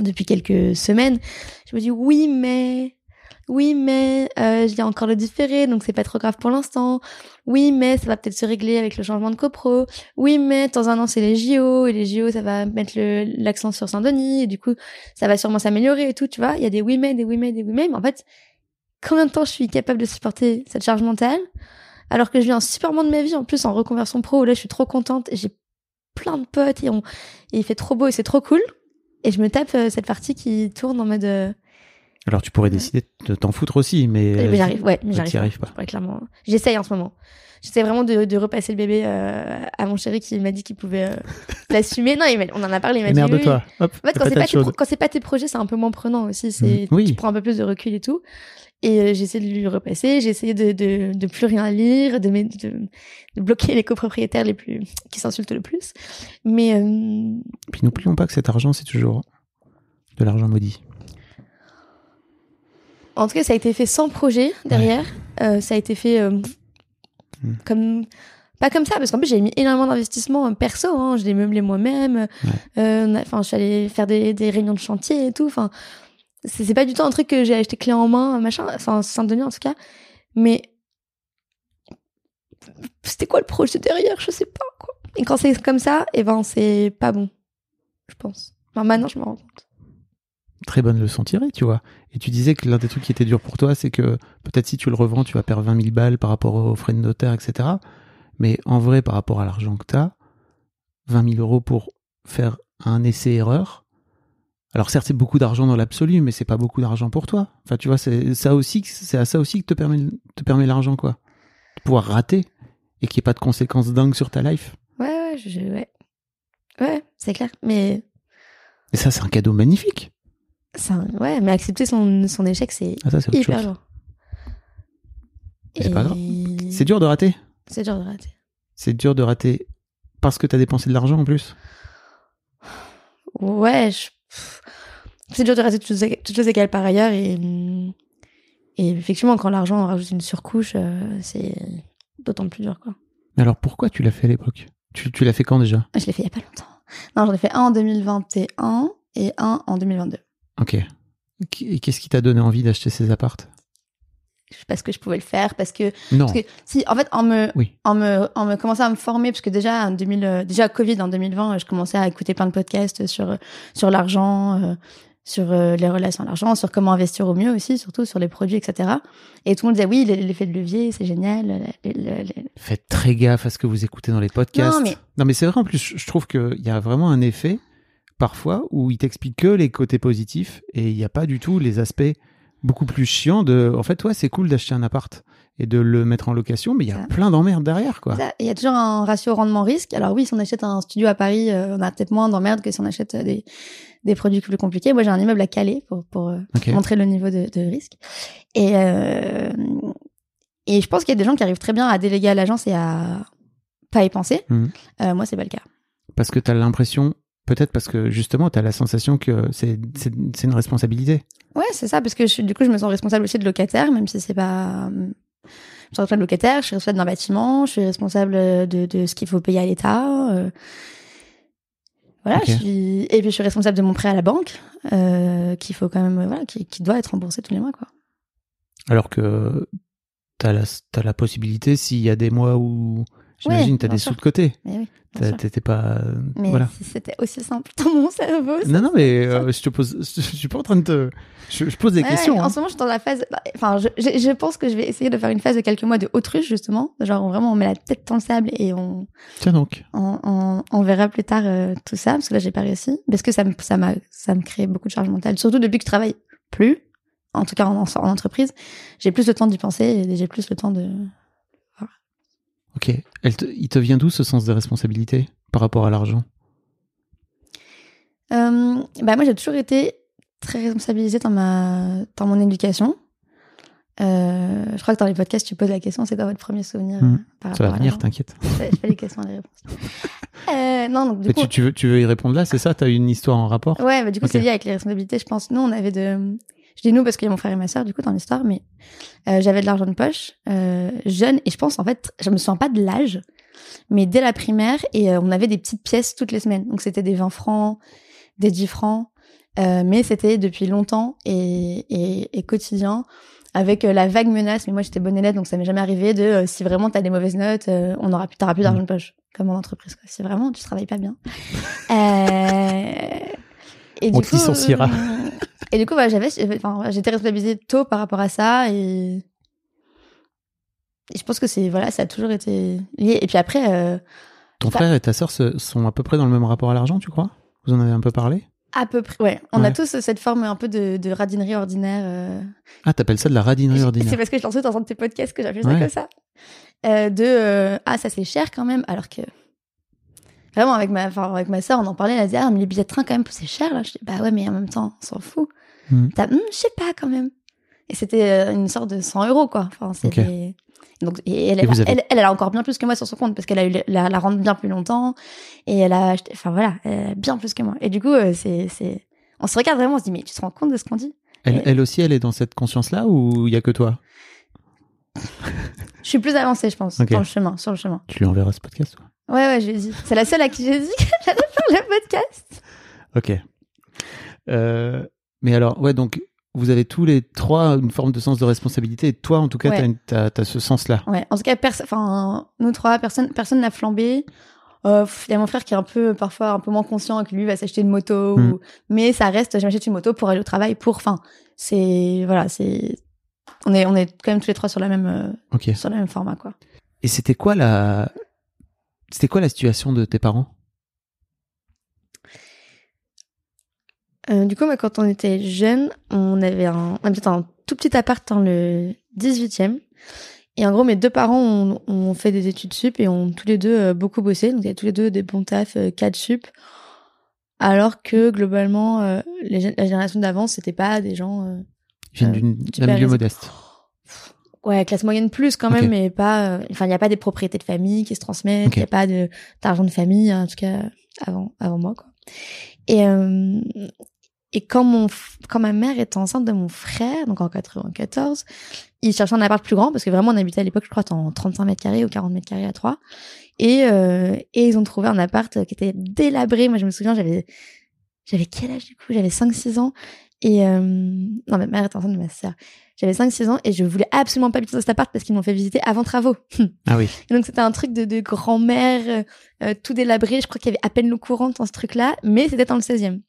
depuis quelques semaines je me dis oui mais oui mais euh, il encore le différé donc c'est pas trop grave pour l'instant. Oui mais ça va peut-être se régler avec le changement de copro. Oui mais dans un an c'est les JO et les JO ça va mettre l'accent sur Saint-Denis et du coup ça va sûrement s'améliorer et tout tu vois. Il y a des oui mais des oui mais des oui mais mais en fait combien de temps je suis capable de supporter cette charge mentale alors que je vis un super moment de ma vie en plus en reconversion pro là je suis trop contente et j'ai plein de potes et, on, et il fait trop beau et c'est trop cool et je me tape euh, cette partie qui tourne en mode euh, Alors, tu pourrais décider de t'en foutre aussi, mais. Eh, mais j'arrive ouais mais j'arrive arrives pas. Je clairement j'essaye en ce moment j'essaie vraiment de, de repasser le bébé euh, à mon chéri qui m'a dit qu'il pouvait euh, l'assumer non il on en a parlé il m'a dit oui, oui. Émerde-toi. Hop, En fait, quand c'est pas, tes pas projets, c'est un peu moins prenant aussi. C'est, Mhm. Oui. tu prends un peu plus de recul et tout. Et euh, j'ai essayé de lui repasser, j'ai essayé de, de, de plus rien lire, de, de, de bloquer les copropriétaires les plus, qui s'insultent le plus. Mais, euh, Puis n'oublions pas que cet argent, c'est toujours de l'argent maudit. en tout cas, ça a été fait sans projet derrière. Euh, ça a été fait euh, Mhm. comme, pas comme ça, parce qu'en plus, j'ai mis énormément d'investissements perso, hein. Je l'ai meublé moi-même. Enfin, je suis allée faire des, des réunions de chantier et tout. Enfin, c'est pas du tout un truc que j'ai acheté clé en main, machin. Enfin, Saint-Denis en tout cas. Mais c'était quoi le projet derrière? Je sais pas quoi. Et quand c'est comme ça, et ben c'est pas bon, je pense. Enfin, maintenant, je me rends compte. Très bonne leçon tirée, tu vois. Et tu disais que l'un des trucs qui était dur pour toi, c'est que peut-être si tu le revends, tu vas perdre 20 000 balles par rapport aux frais de notaire, etc. Mais en vrai, par rapport à l'argent que tu as, 20 000 euros pour faire un essai-erreur, alors certes, c'est beaucoup d'argent dans l'absolu, mais c'est pas beaucoup d'argent pour toi. Enfin, tu vois, c'est ça aussi, c'est à ça aussi que te permet, te permet l'argent, quoi. De pouvoir rater et qu'il n'y ait pas de conséquences dingues sur ta life. Ouais, ouais, je, ouais. Ouais, c'est clair. Mais Et ça, c'est un cadeau magnifique. Ça, ouais, mais accepter son, son échec, c'est Ah, ça, c'est autre hyper. Mais c'est pas grave. C'est dur de rater. C'est dur de rater. C'est dur de rater parce que t'as dépensé de l'argent en plus. Ouais, je- pff, c'est dur de rater toutes choses, égales par ailleurs et, et effectivement, quand l'argent rajoute une surcouche, euh, c'est d'autant plus dur, quoi. Mais alors pourquoi tu l'as fait à l'époque? Tu, tu l'as fait quand déjà? Je l'ai fait il y a pas longtemps. Non, j'en ai fait un en 2021 et un en 2022. Ok. Et qu'est-ce qui t'a donné envie d'acheter ces appartes Parce que je pouvais le faire, parce que Non. Parce que si, en fait, en me, Oui. en me, en me commençant à me former, parce que déjà, en 2000, euh, déjà Covid en 2020, euh, je commençais à écouter plein de podcasts sur, sur l'argent, euh, sur euh, les relations à l'argent, sur comment investir au mieux aussi, surtout sur les produits, etc. Et tout le monde disait oui, l'effet de levier, c'est génial. Faites très gaffe à ce que vous écoutez dans les podcasts. Non, mais- Non, mais c'est vrai en plus, je je trouve qu'il y a vraiment un effet parfois où il t'explique que les côtés positifs et il n'y a pas du tout les aspects beaucoup plus chiants de. En fait, ouais, c'est cool d'acheter un appart et de le mettre en location, mais il y a Ça. plein d'emmerdes derrière, quoi. Il y a toujours un ratio rendement-risque. Alors oui, si on achète un studio à Paris, euh, on a peut-être moins d'emmerdes que si on achète euh, des, des produits plus compliqués. Moi, j'ai un immeuble à Calais pour, pour euh, montrer le niveau de, de risque. Et, euh, et je pense qu'il y a des gens qui arrivent très bien à déléguer à l'agence et à pas y penser. Euh, moi, c'est pas le cas. Parce que tu as l'impression, peut-être parce que justement, tu as la sensation que c'est une responsabilité. Ouais, c'est ça, parce que je, du coup, je me sens responsable aussi de locataire, même si c'est pas. Euh, Je suis responsable de locataire, je suis responsable d'un bâtiment, je suis responsable de, de ce qu'il faut payer à l'État. euh. Voilà, Ok. je suis... et puis je suis responsable de mon prêt à la banque, euh, qu'il faut quand même, euh, voilà, qui, qui doit être remboursé tous les mois, quoi. Alors que tu as, la- la possibilité, s'il y a des mois où, j'imagine, tu as des sûr. sous de côté. Mais oui. T'étais pas. euh, Mais voilà. si c'était aussi simple dans mon cerveau. Non, non, mais euh, je te pose. Je suis pas en train de te. Je, je pose des Ouais, questions. En hein. ce moment, je suis dans la phase. Enfin, je, je, pense que je vais essayer de faire une phase de quelques mois de autruche, justement. Genre, vraiment, on met la tête dans le sable et on, Tiens donc. on, on, on verra plus tard euh, tout ça, parce que là, j'ai pas réussi. Parce que ça me, ça m'a, ça me crée beaucoup de charge mentale. Surtout depuis que je travaille plus, en tout cas en, en entreprise, j'ai plus le temps d'y penser et j'ai plus le temps de. Ok. Elle te- il te vient d'où ce sens de responsabilité par rapport à l'argent? Euh, bah moi, j'ai toujours été très responsabilisée dans ma, dans mon éducation. Euh, je crois que dans les podcasts, tu poses la question, c'est quoi votre premier souvenir euh, par Ça va à venir, t'inquiète. Je fais, je fais les questions et les réponses. Euh, non, donc du coup, tu, tu veux, tu veux y répondre là, c'est ça? T'as une histoire en rapport? Ouais, bah, du coup, c'est lié avec les responsabilités, je pense. Nous, on avait de. Dis nous parce qu'il y a mon frère et ma sœur, du coup, dans l'histoire, mais euh, j'avais de l'argent de poche, euh, jeune, et je pense, en fait, je me souviens pas de l'âge, mais dès la primaire, et euh, on avait des petites pièces toutes les semaines. Donc, c'était des 20 francs, des 10 francs, mais c'était depuis longtemps et, et, et quotidien, avec la vague menace, mais moi, j'étais bonne élève, donc ça m'est jamais arrivé de si vraiment t'as des mauvaises notes, on aura plus, t'auras plus d'argent de poche, comme en entreprise, quoi. Si vraiment tu travailles pas bien. Et On du te coup, licenciera. Et du coup, bah, j'avais, j'avais- enfin, voilà, j'étais responsabilisée tôt par rapport à ça et, et je pense que c'est voilà, ça a toujours été lié. Et puis après, euh, Ton ça- frère et ta sœur sont à peu près dans le même rapport à l'argent, tu crois? Vous en avez un peu parlé? À peu près, ouais, on a tous cette forme un peu de, de radinerie ordinaire. euh. Ah, t'appelles ça de la radinerie C'est ordinaire. parce que je l'ai entendu dans un de tes podcasts que j'appelle ça Ouais. comme ça. Euh, de euh, ah ça c'est cher quand même, alors que vraiment avec ma, enfin, avec ma sœur on en parlait, elle a dit ah mais les billets de train quand même c'est cher là. Je dis bah ouais mais en même temps on s'en fout. Mhm. T'as, Hum, je sais pas quand même. Et c'était euh, une sorte de 100 euros quoi. Enfin c'est des- donc et elle, Et elle, avez- elle, a encore bien plus que moi sur son compte parce qu'elle a eu la, la rente bien plus longtemps et elle a acheté, enfin voilà, elle a bien plus que moi. Et du coup euh, c'est c'est on se regarde vraiment, on se dit mais tu te rends compte de ce qu'on dit? Elle, Et- elle aussi, elle est dans cette conscience-là ou il y a que toi? Je suis plus avancée je pense Ok. dans le chemin, sur le chemin. Tu lui enverras ce podcast toi Ouais, ouais, je lui ai dit. C'est la seule à qui j'ai dit que j'allais faire le podcast. Ok. Euh, mais alors, ouais, donc vous avez tous les trois une forme de sens de responsabilité. Et toi, en tout cas, Ouais. t'as t'as ce sens-là. Ouais, en tout cas, enfin, nous trois, personne, personne n'a flambé. Euh, Il y a mon frère qui est un peu, parfois, un peu moins conscient que lui va s'acheter une moto. Mm. Ou... Mais ça reste, je m'achète une moto pour aller au travail, pour, enfin, c'est, voilà, c'est, on est, on est quand même tous les trois sur la même, euh, sur le même format, quoi. Et c'était quoi la, c'était quoi la situation de tes parents? Euh, du coup, moi, quand on était jeunes, on avait un, on habitait un tout petit appart dans le 18e. Et en gros, mes deux parents ont, ont fait des études sup et ont tous les deux euh, beaucoup bossé. Donc, il y a tous les deux des bons tafs, euh, 4 sup. Alors que globalement, euh, les la génération d'avant, c'était pas des gens. euh, Ils viennent Euh, d'un milieu modeste. Ouais, classe moyenne plus quand même, mais pas. euh, Enfin, il n'y a pas des propriétés de famille qui se transmettent, il n'y a pas de d'argent de famille, en tout cas avant avant moi quoi. Et euh, et quand mon quand ma mère était enceinte de mon frère, donc en 94, ils cherchaient un appart plus grand parce que vraiment on habitait à l'époque, je crois, en 35 mètres carrés ou 40 mètres carrés à trois. Et euh, et ils ont trouvé un appart qui était délabré. Moi, je me souviens, j'avais j'avais quel âge du coup? J'avais 5-6 ans. Et euh, non, ma mère était enceinte de ma sœur. J'avais 5-6 ans et je voulais absolument pas habiter dans cet appart parce qu'ils m'ont fait visiter avant travaux. Ah oui. Et donc c'était un truc de, de grand-mère, euh, tout délabré. Je crois qu'il y avait à peine l'eau courante dans ce truc-là, mais c'était dans le 16e.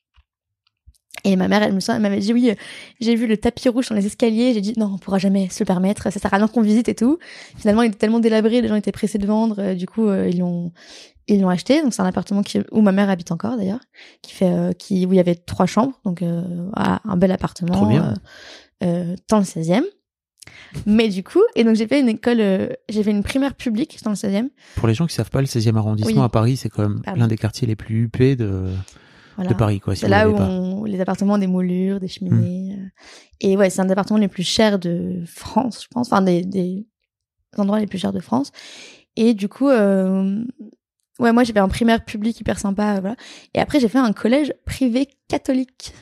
Et ma mère, elle me elle m'avait dit oui, euh, j'ai vu le tapis rouge dans les escaliers. J'ai dit non, on pourra jamais se le permettre. Ça sert à rien qu'on visite et tout. Finalement, il était tellement délabré, les gens étaient pressés de vendre. euh, du coup, euh, ils l'ont ils l'ont acheté. Donc c'est un appartement qui, où ma mère habite encore d'ailleurs, qui fait euh, qui où il y avait trois chambres, donc euh, un bel appartement. Trop bien. Euh, dans le 16e. Mais du coup, et donc j'ai fait une école, euh, j'ai fait une primaire publique dans le 16e. Pour les gens qui savent pas, le 16e arrondissement Oui. à Paris, c'est quand même Pardon. l'un des quartiers les plus huppés de, Voilà. de Paris, quoi. Si C'est là où pas. on, les appartements ont des moulures, des cheminées. euh. Et ouais, c'est un des appartements les plus chers de France, je pense. Enfin, des, des endroits les plus chers de France. Et du coup, euh, ouais, moi j'ai fait un primaire public hyper sympa, voilà. Et après j'ai fait un collège privé catholique.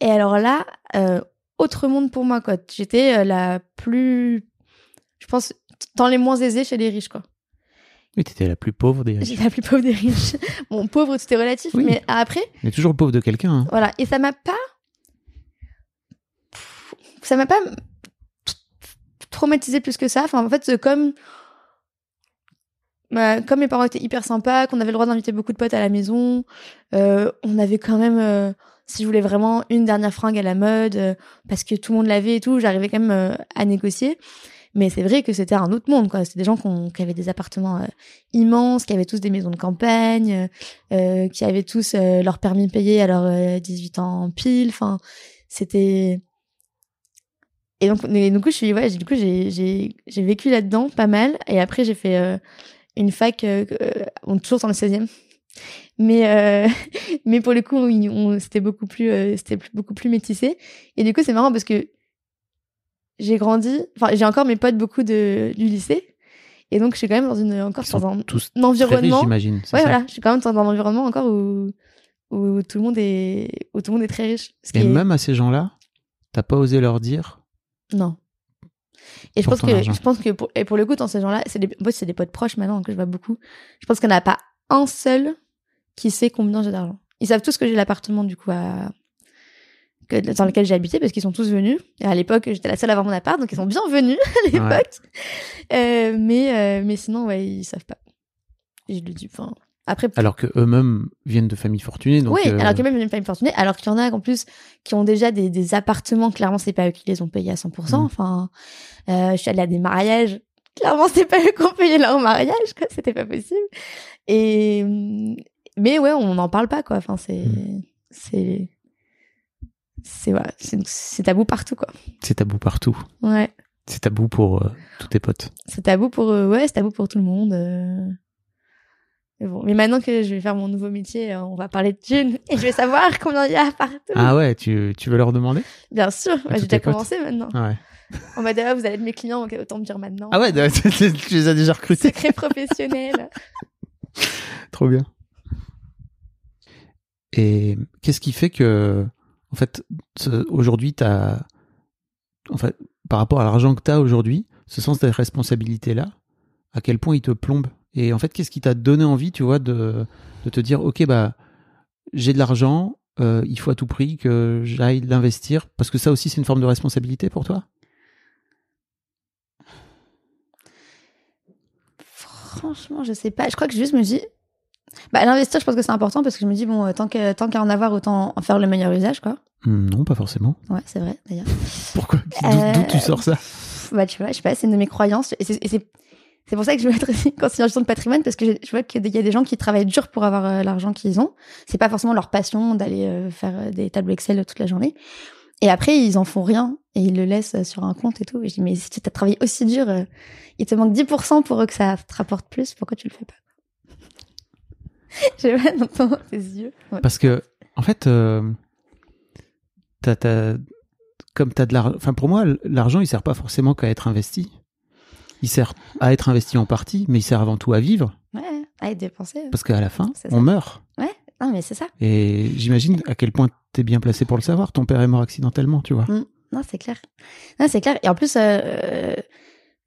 Et alors là, euh, autre monde pour moi, quoi. J'étais euh, la plus, je pense, dans les moins aisés chez les riches, quoi. Oui, t'étais la plus pauvre des riches. J'étais la plus pauvre des riches. Bon, pauvre, c'était relatif, Oui. mais après, est toujours pauvre de quelqu'un. hein. voilà. Et ça m'a pas. Ça m'a pas traumatisé plus que ça. Enfin, en fait, comme. Bah, comme mes parents étaient hyper sympas, qu'on avait le droit d'inviter beaucoup de potes à la maison, euh, on avait quand même, euh, si je voulais vraiment une dernière fringue à la mode, euh, parce que tout le monde l'avait et tout, j'arrivais quand même euh, à négocier. Mais c'est vrai que c'était un autre monde, quoi. C'était des gens qui avaient des appartements euh, immenses, qui avaient tous des maisons de campagne, qui avaient tous leur permis payé à leurs euh, 18 ans pile. Enfin, c'était. Et donc, et coup, je suis, du coup, j'ai, vécu là-dedans pas mal. Et après, j'ai fait une fac, on toujours dans le 16e. Mais, euh, mais pour le coup, c'était beaucoup plus, euh, c'était beaucoup plus métissé. Et du coup, c'est marrant parce que j'ai grandi, enfin, j'ai encore mes potes beaucoup de, du lycée. Et donc, je suis quand même dans une, encore dans un, environnement. j'imagine. c'est Ouais, ça voilà. Je suis quand même dans un environnement encore où, où tout le monde est, où tout le monde est très riche. Ce Et est- même à ces gens-là, t'as pas osé leur dire. Non. Et je pense que, je pense que pour, et pour le coup, dans ces gens-là, c'est des, c'est des potes proches maintenant que je vois beaucoup. Je pense qu'il n'y en a pas un seul qui sait combien j'ai d'argent. Ils savent tous que j'ai l'appartement, du coup, à, que, dans lequel j'ai habité parce qu'ils sont tous venus. Et à l'époque, j'étais la seule à avoir mon appart, donc ils sont bien venus à l'époque. Euh, mais, euh, mais sinon, ouais, ils savent pas. Et je le dis, enfin, après, Alors que eux-mêmes viennent de familles fortunées. Donc, oui, euh, alors que même une famille fortunée, alors qu'il y en a en plus qui ont déjà des, des appartements, clairement c'est pas eux qui les ont payés à 100%. Mm. Enfin, je suis allée à des mariages, clairement c'est pas eux qui ont payé leur mariage, quoi, c'était pas possible. Et mais ouais, on n'en parle pas quoi. Enfin c'est Mm. c'est c'est voilà, c'est c'est tabou partout quoi. c'est tabou partout. Ouais, C'est tabou pour euh, tous tes potes. c'est tabou pour euh, ouais, c'est tabou pour tout le monde. euh. Mais bon, mais maintenant que je vais faire mon nouveau métier, euh, on va parler de thunes et je vais savoir combien il y a partout. Ah ouais, tu, tu veux leur demander? Bien sûr, bah, j'ai déjà potes. commencé maintenant. Ah ouais. On m'a dit, ah, vous allez être mes clients, autant me dire maintenant. Ah ouais, tu les as déjà recrutés. Secret professionnel. Trop bien. Et qu'est-ce qui fait que, en fait, aujourd'hui, en fait, par rapport à l'argent que tu as aujourd'hui, ce sens de responsabilité-là, à quel point il te plombe Et en fait, qu'est-ce qui t'a donné envie, tu vois, de, de te dire, ok, bah, j'ai de l'argent, euh, il faut à tout prix que j'aille l'investir, parce que ça aussi, c'est une forme de responsabilité pour toi? Franchement, je sais pas. Je crois que juste me dis. Bah, l'investir, je pense que c'est important parce que je me dis, bon, euh, tant qu'à tant en avoir, autant en faire le meilleur usage, quoi. Hmm, Non, pas forcément. Ouais, c'est vrai, d'ailleurs. Pourquoi? D'où Euh, tu sors ça? Bah, tu vois, je sais pas, c'est une de mes croyances. Et c'est pour ça que je veux être en gestion de patrimoine parce que je, je vois qu'il y a des gens qui travaillent dur pour avoir euh, l'argent qu'ils ont. C'est pas forcément leur passion d'aller euh, faire des tableaux Excel toute la journée. Et après, ils en font rien et ils le laissent euh, sur un compte et tout. Et je dis, mais si tu as travaillé aussi dur, euh, il te manque 10% pour que ça te rapporte plus, pourquoi tu le fais pas? J'ai pas dans tes yeux. Ouais. Parce que, en fait, euh, t'as, t'as- comme t'as de l'argent. Enfin, pour moi, l'argent, il sert pas forcément qu'à être investi. Il sert à être investi en partie, mais il sert avant tout à vivre. Ouais, à être dépensé. Parce qu'à la fin, on meurt. Ouais, non, mais c'est ça. Et j'imagine à quel point t'es bien placé pour le savoir. Ton père est mort accidentellement, tu vois. Non, c'est clair. Non, c'est clair. Et en plus, euh,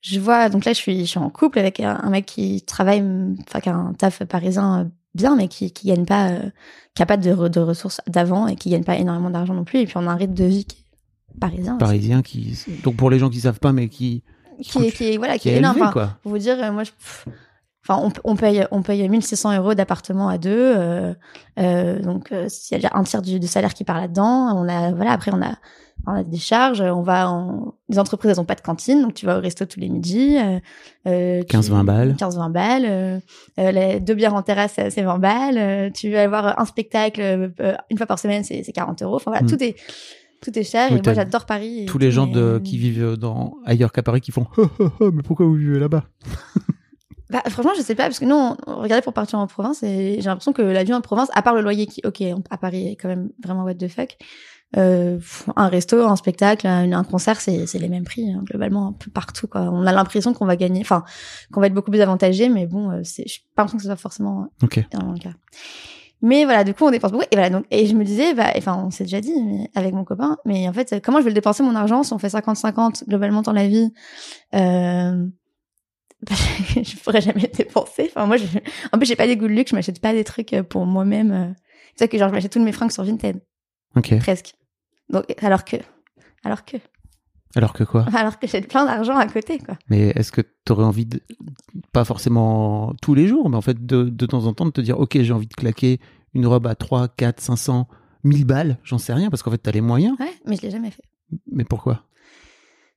je vois, donc là, je suis, je suis en couple avec un, un mec qui travaille, enfin, qui a un taf parisien euh, bien, mais qui, qui gagne pas, euh, qui a pas de, re- de ressources d'avant et qui gagne pas énormément d'argent non plus. Et puis, on a un rythme de vie qui est parisien. aussi. Parisien qui. Donc pour les gens qui savent pas, mais qui, Qui voilà, qui est énorme. élevé, quoi. Pour vous dire, moi, je, pff, enfin, on, on paye, on paye 1600 euros d'appartement à deux. Euh, euh, donc, euh, s'il y a déjà un tiers du, du salaire qui part là-dedans, on a, voilà, après, on a, on a des charges. On va en, les entreprises, elles ont pas de cantine, donc tu vas au resto tous les midis. Euh, euh, tu- 15-20 balles. 15-20 balles. Euh, euh, les deux bières en terrasse, c'est c'est 20 balles. Euh, tu vas avoir un spectacle euh, une fois par semaine, c'est c'est 40 euros. Enfin, voilà, Mm. tout est, tout est cher. Oui, et moi, j'adore Paris. tous les gens de, euh, qui vivent dans, ailleurs qu'à Paris qui font Oh, oh, oh, mais pourquoi vous vivez là-bas? Bah, franchement, je sais pas, parce que nous, on, on regardait pour partir en province et j'ai l'impression que la vie en province, à part le loyer qui, ok, à Paris est quand même vraiment what the fuck, euh, un resto, un spectacle, un, un concert, c'est c'est les mêmes prix, hein, globalement, un peu partout, quoi. On a l'impression qu'on va gagner, enfin, qu'on va être beaucoup plus avantagé, mais bon, euh, c'est, je pas l'impression que ce soit forcément énormément le cas. Mais voilà, du coup, on dépense beaucoup. Et voilà, donc, et je me disais, bah, enfin, on s'est déjà dit, mais avec mon copain, mais en fait, comment je vais le dépenser mon argent si on fait 50-50 globalement dans la vie, euh, je pourrais jamais dépenser. Enfin, moi, je, en plus, j'ai pas des goûts de luxe, je m'achète pas des trucs euh, pour moi-même. euh. C'est ça que genre, je m'achète toutes mes fringues sur Vinted, Ok. presque. Donc, alors que, alors que, Alors que quoi? Alors que j'ai plein d'argent à côté, quoi. Mais est-ce que tu aurais envie de, pas forcément tous les jours, mais en fait de, de temps en temps de te dire, ok, j'ai envie de claquer une robe à 3, 4, 500, 1000 balles, j'en sais rien, parce qu'en fait t'as les moyens. Ouais, mais je l'ai jamais fait. Mais pourquoi?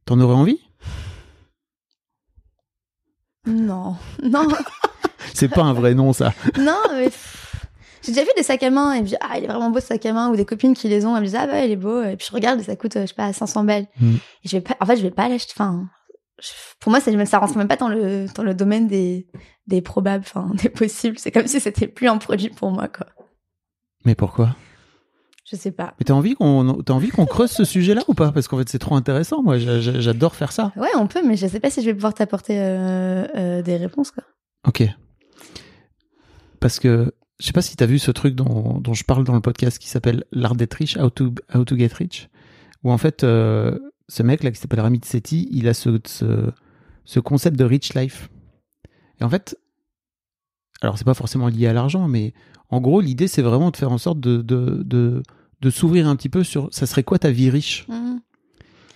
T'en aurais envie? Non, non. C'est pas un vrai nom ça. Non, mais j'ai déjà vu des sacs à main et puis ah il est vraiment beau ce sac à main ou des copines qui les ont elles me disent ah bah il est beau et puis je regarde et ça coûte euh, je sais pas 500 balles Mm. et je vais pas en fait je vais pas l'acheter enfin je- pour moi c'est ça rentre même pas dans le dans le domaine des des probables enfin des possibles c'est comme si c'était plus un produit pour moi quoi Mais pourquoi? Je sais pas Mais t'as envie qu'on t'as envie qu'on creuse ce sujet-là ou pas? Parce qu'en fait c'est trop intéressant. Moi j'a- j'a- j'adore faire ça. ouais on peut mais je sais pas si je vais pouvoir t'apporter euh, euh, des réponses quoi Ok. Parce que je sais pas si t'as vu ce truc dont, dont je parle dans le podcast qui s'appelle l'art d'être riche, how to, how to get rich, où en fait euh, ce mec là qui s'appelle Ramit Sethi, il a ce, ce, ce concept de rich life. Et en fait, alors c'est pas forcément lié à l'argent, mais en gros l'idée c'est vraiment de faire en sorte de, de, de, de s'ouvrir un petit peu sur ça serait quoi ta vie riche? Mhm.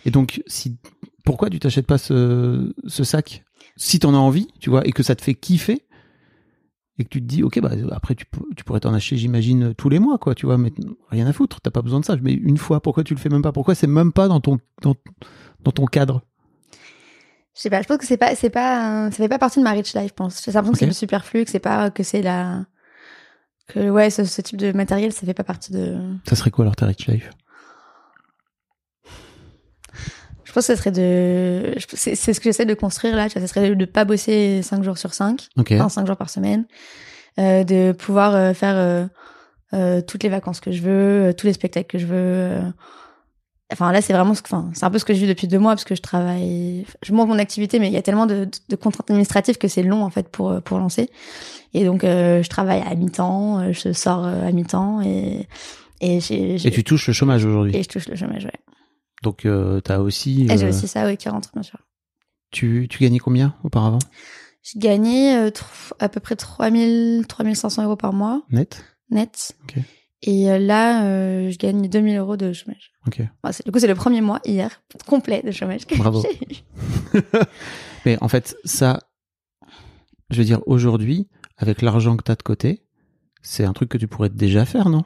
Et donc, si, pourquoi tu t'achètes pas ce, ce sac? Si t'en as envie, tu vois, et que ça te fait kiffer, et que tu te dis, ok, bah, après, tu, tu pourrais t'en acheter, j'imagine, tous les mois, quoi, tu vois, mais rien à foutre, t'as pas besoin de ça. Mais une fois, pourquoi tu le fais même pas? Pourquoi c'est même pas dans ton, dans, dans ton cadre? Je sais pas je pense que c'est pas c'est pas euh, ça fait pas partie de ma rich life je pense j'ai l'impression que c'est le superflu que c'est pas que c'est la que ouais ce, ce type de matériel ça fait pas partie de Ça serait quoi alors ta rich life? Je pense que ce serait de. C'est ce que j'essaie de construire là. Ce serait de ne pas bosser 5 jours sur 5, Ok. enfin 5 jours par semaine. Euh, de pouvoir euh, faire euh, euh, toutes les vacances que je veux, tous les spectacles que je veux. Enfin là, c'est vraiment ce que. Enfin, c'est un peu ce que je vis depuis deux mois parce que je travaille. Je monte mon activité, mais il y a tellement de, de contraintes administratives que c'est long en fait pour pour lancer. Et donc, euh, je travaille à mi-temps, euh, je sors euh, à mi-temps et et j'ai. j'ai- Et tu touches le chômage aujourd'hui? et je touche le chômage, ouais. Donc, euh, t'as aussi. Et j'ai aussi ça, oui, qui rentre, bien sûr. tu, tu gagnais combien auparavant? J'ai gagné euh, à peu près 3000, 3500 euros par mois, Net? Net. Ok. Et euh, là, euh, je gagne 2000 euros de chômage. Ok. Bon, du coup, c'est le premier mois, hier, complet de chômage que Bravo. j'ai eu. Mais en fait, ça, je veux dire, aujourd'hui, avec l'argent que tu as de côté, c'est un truc que tu pourrais déjà faire, non?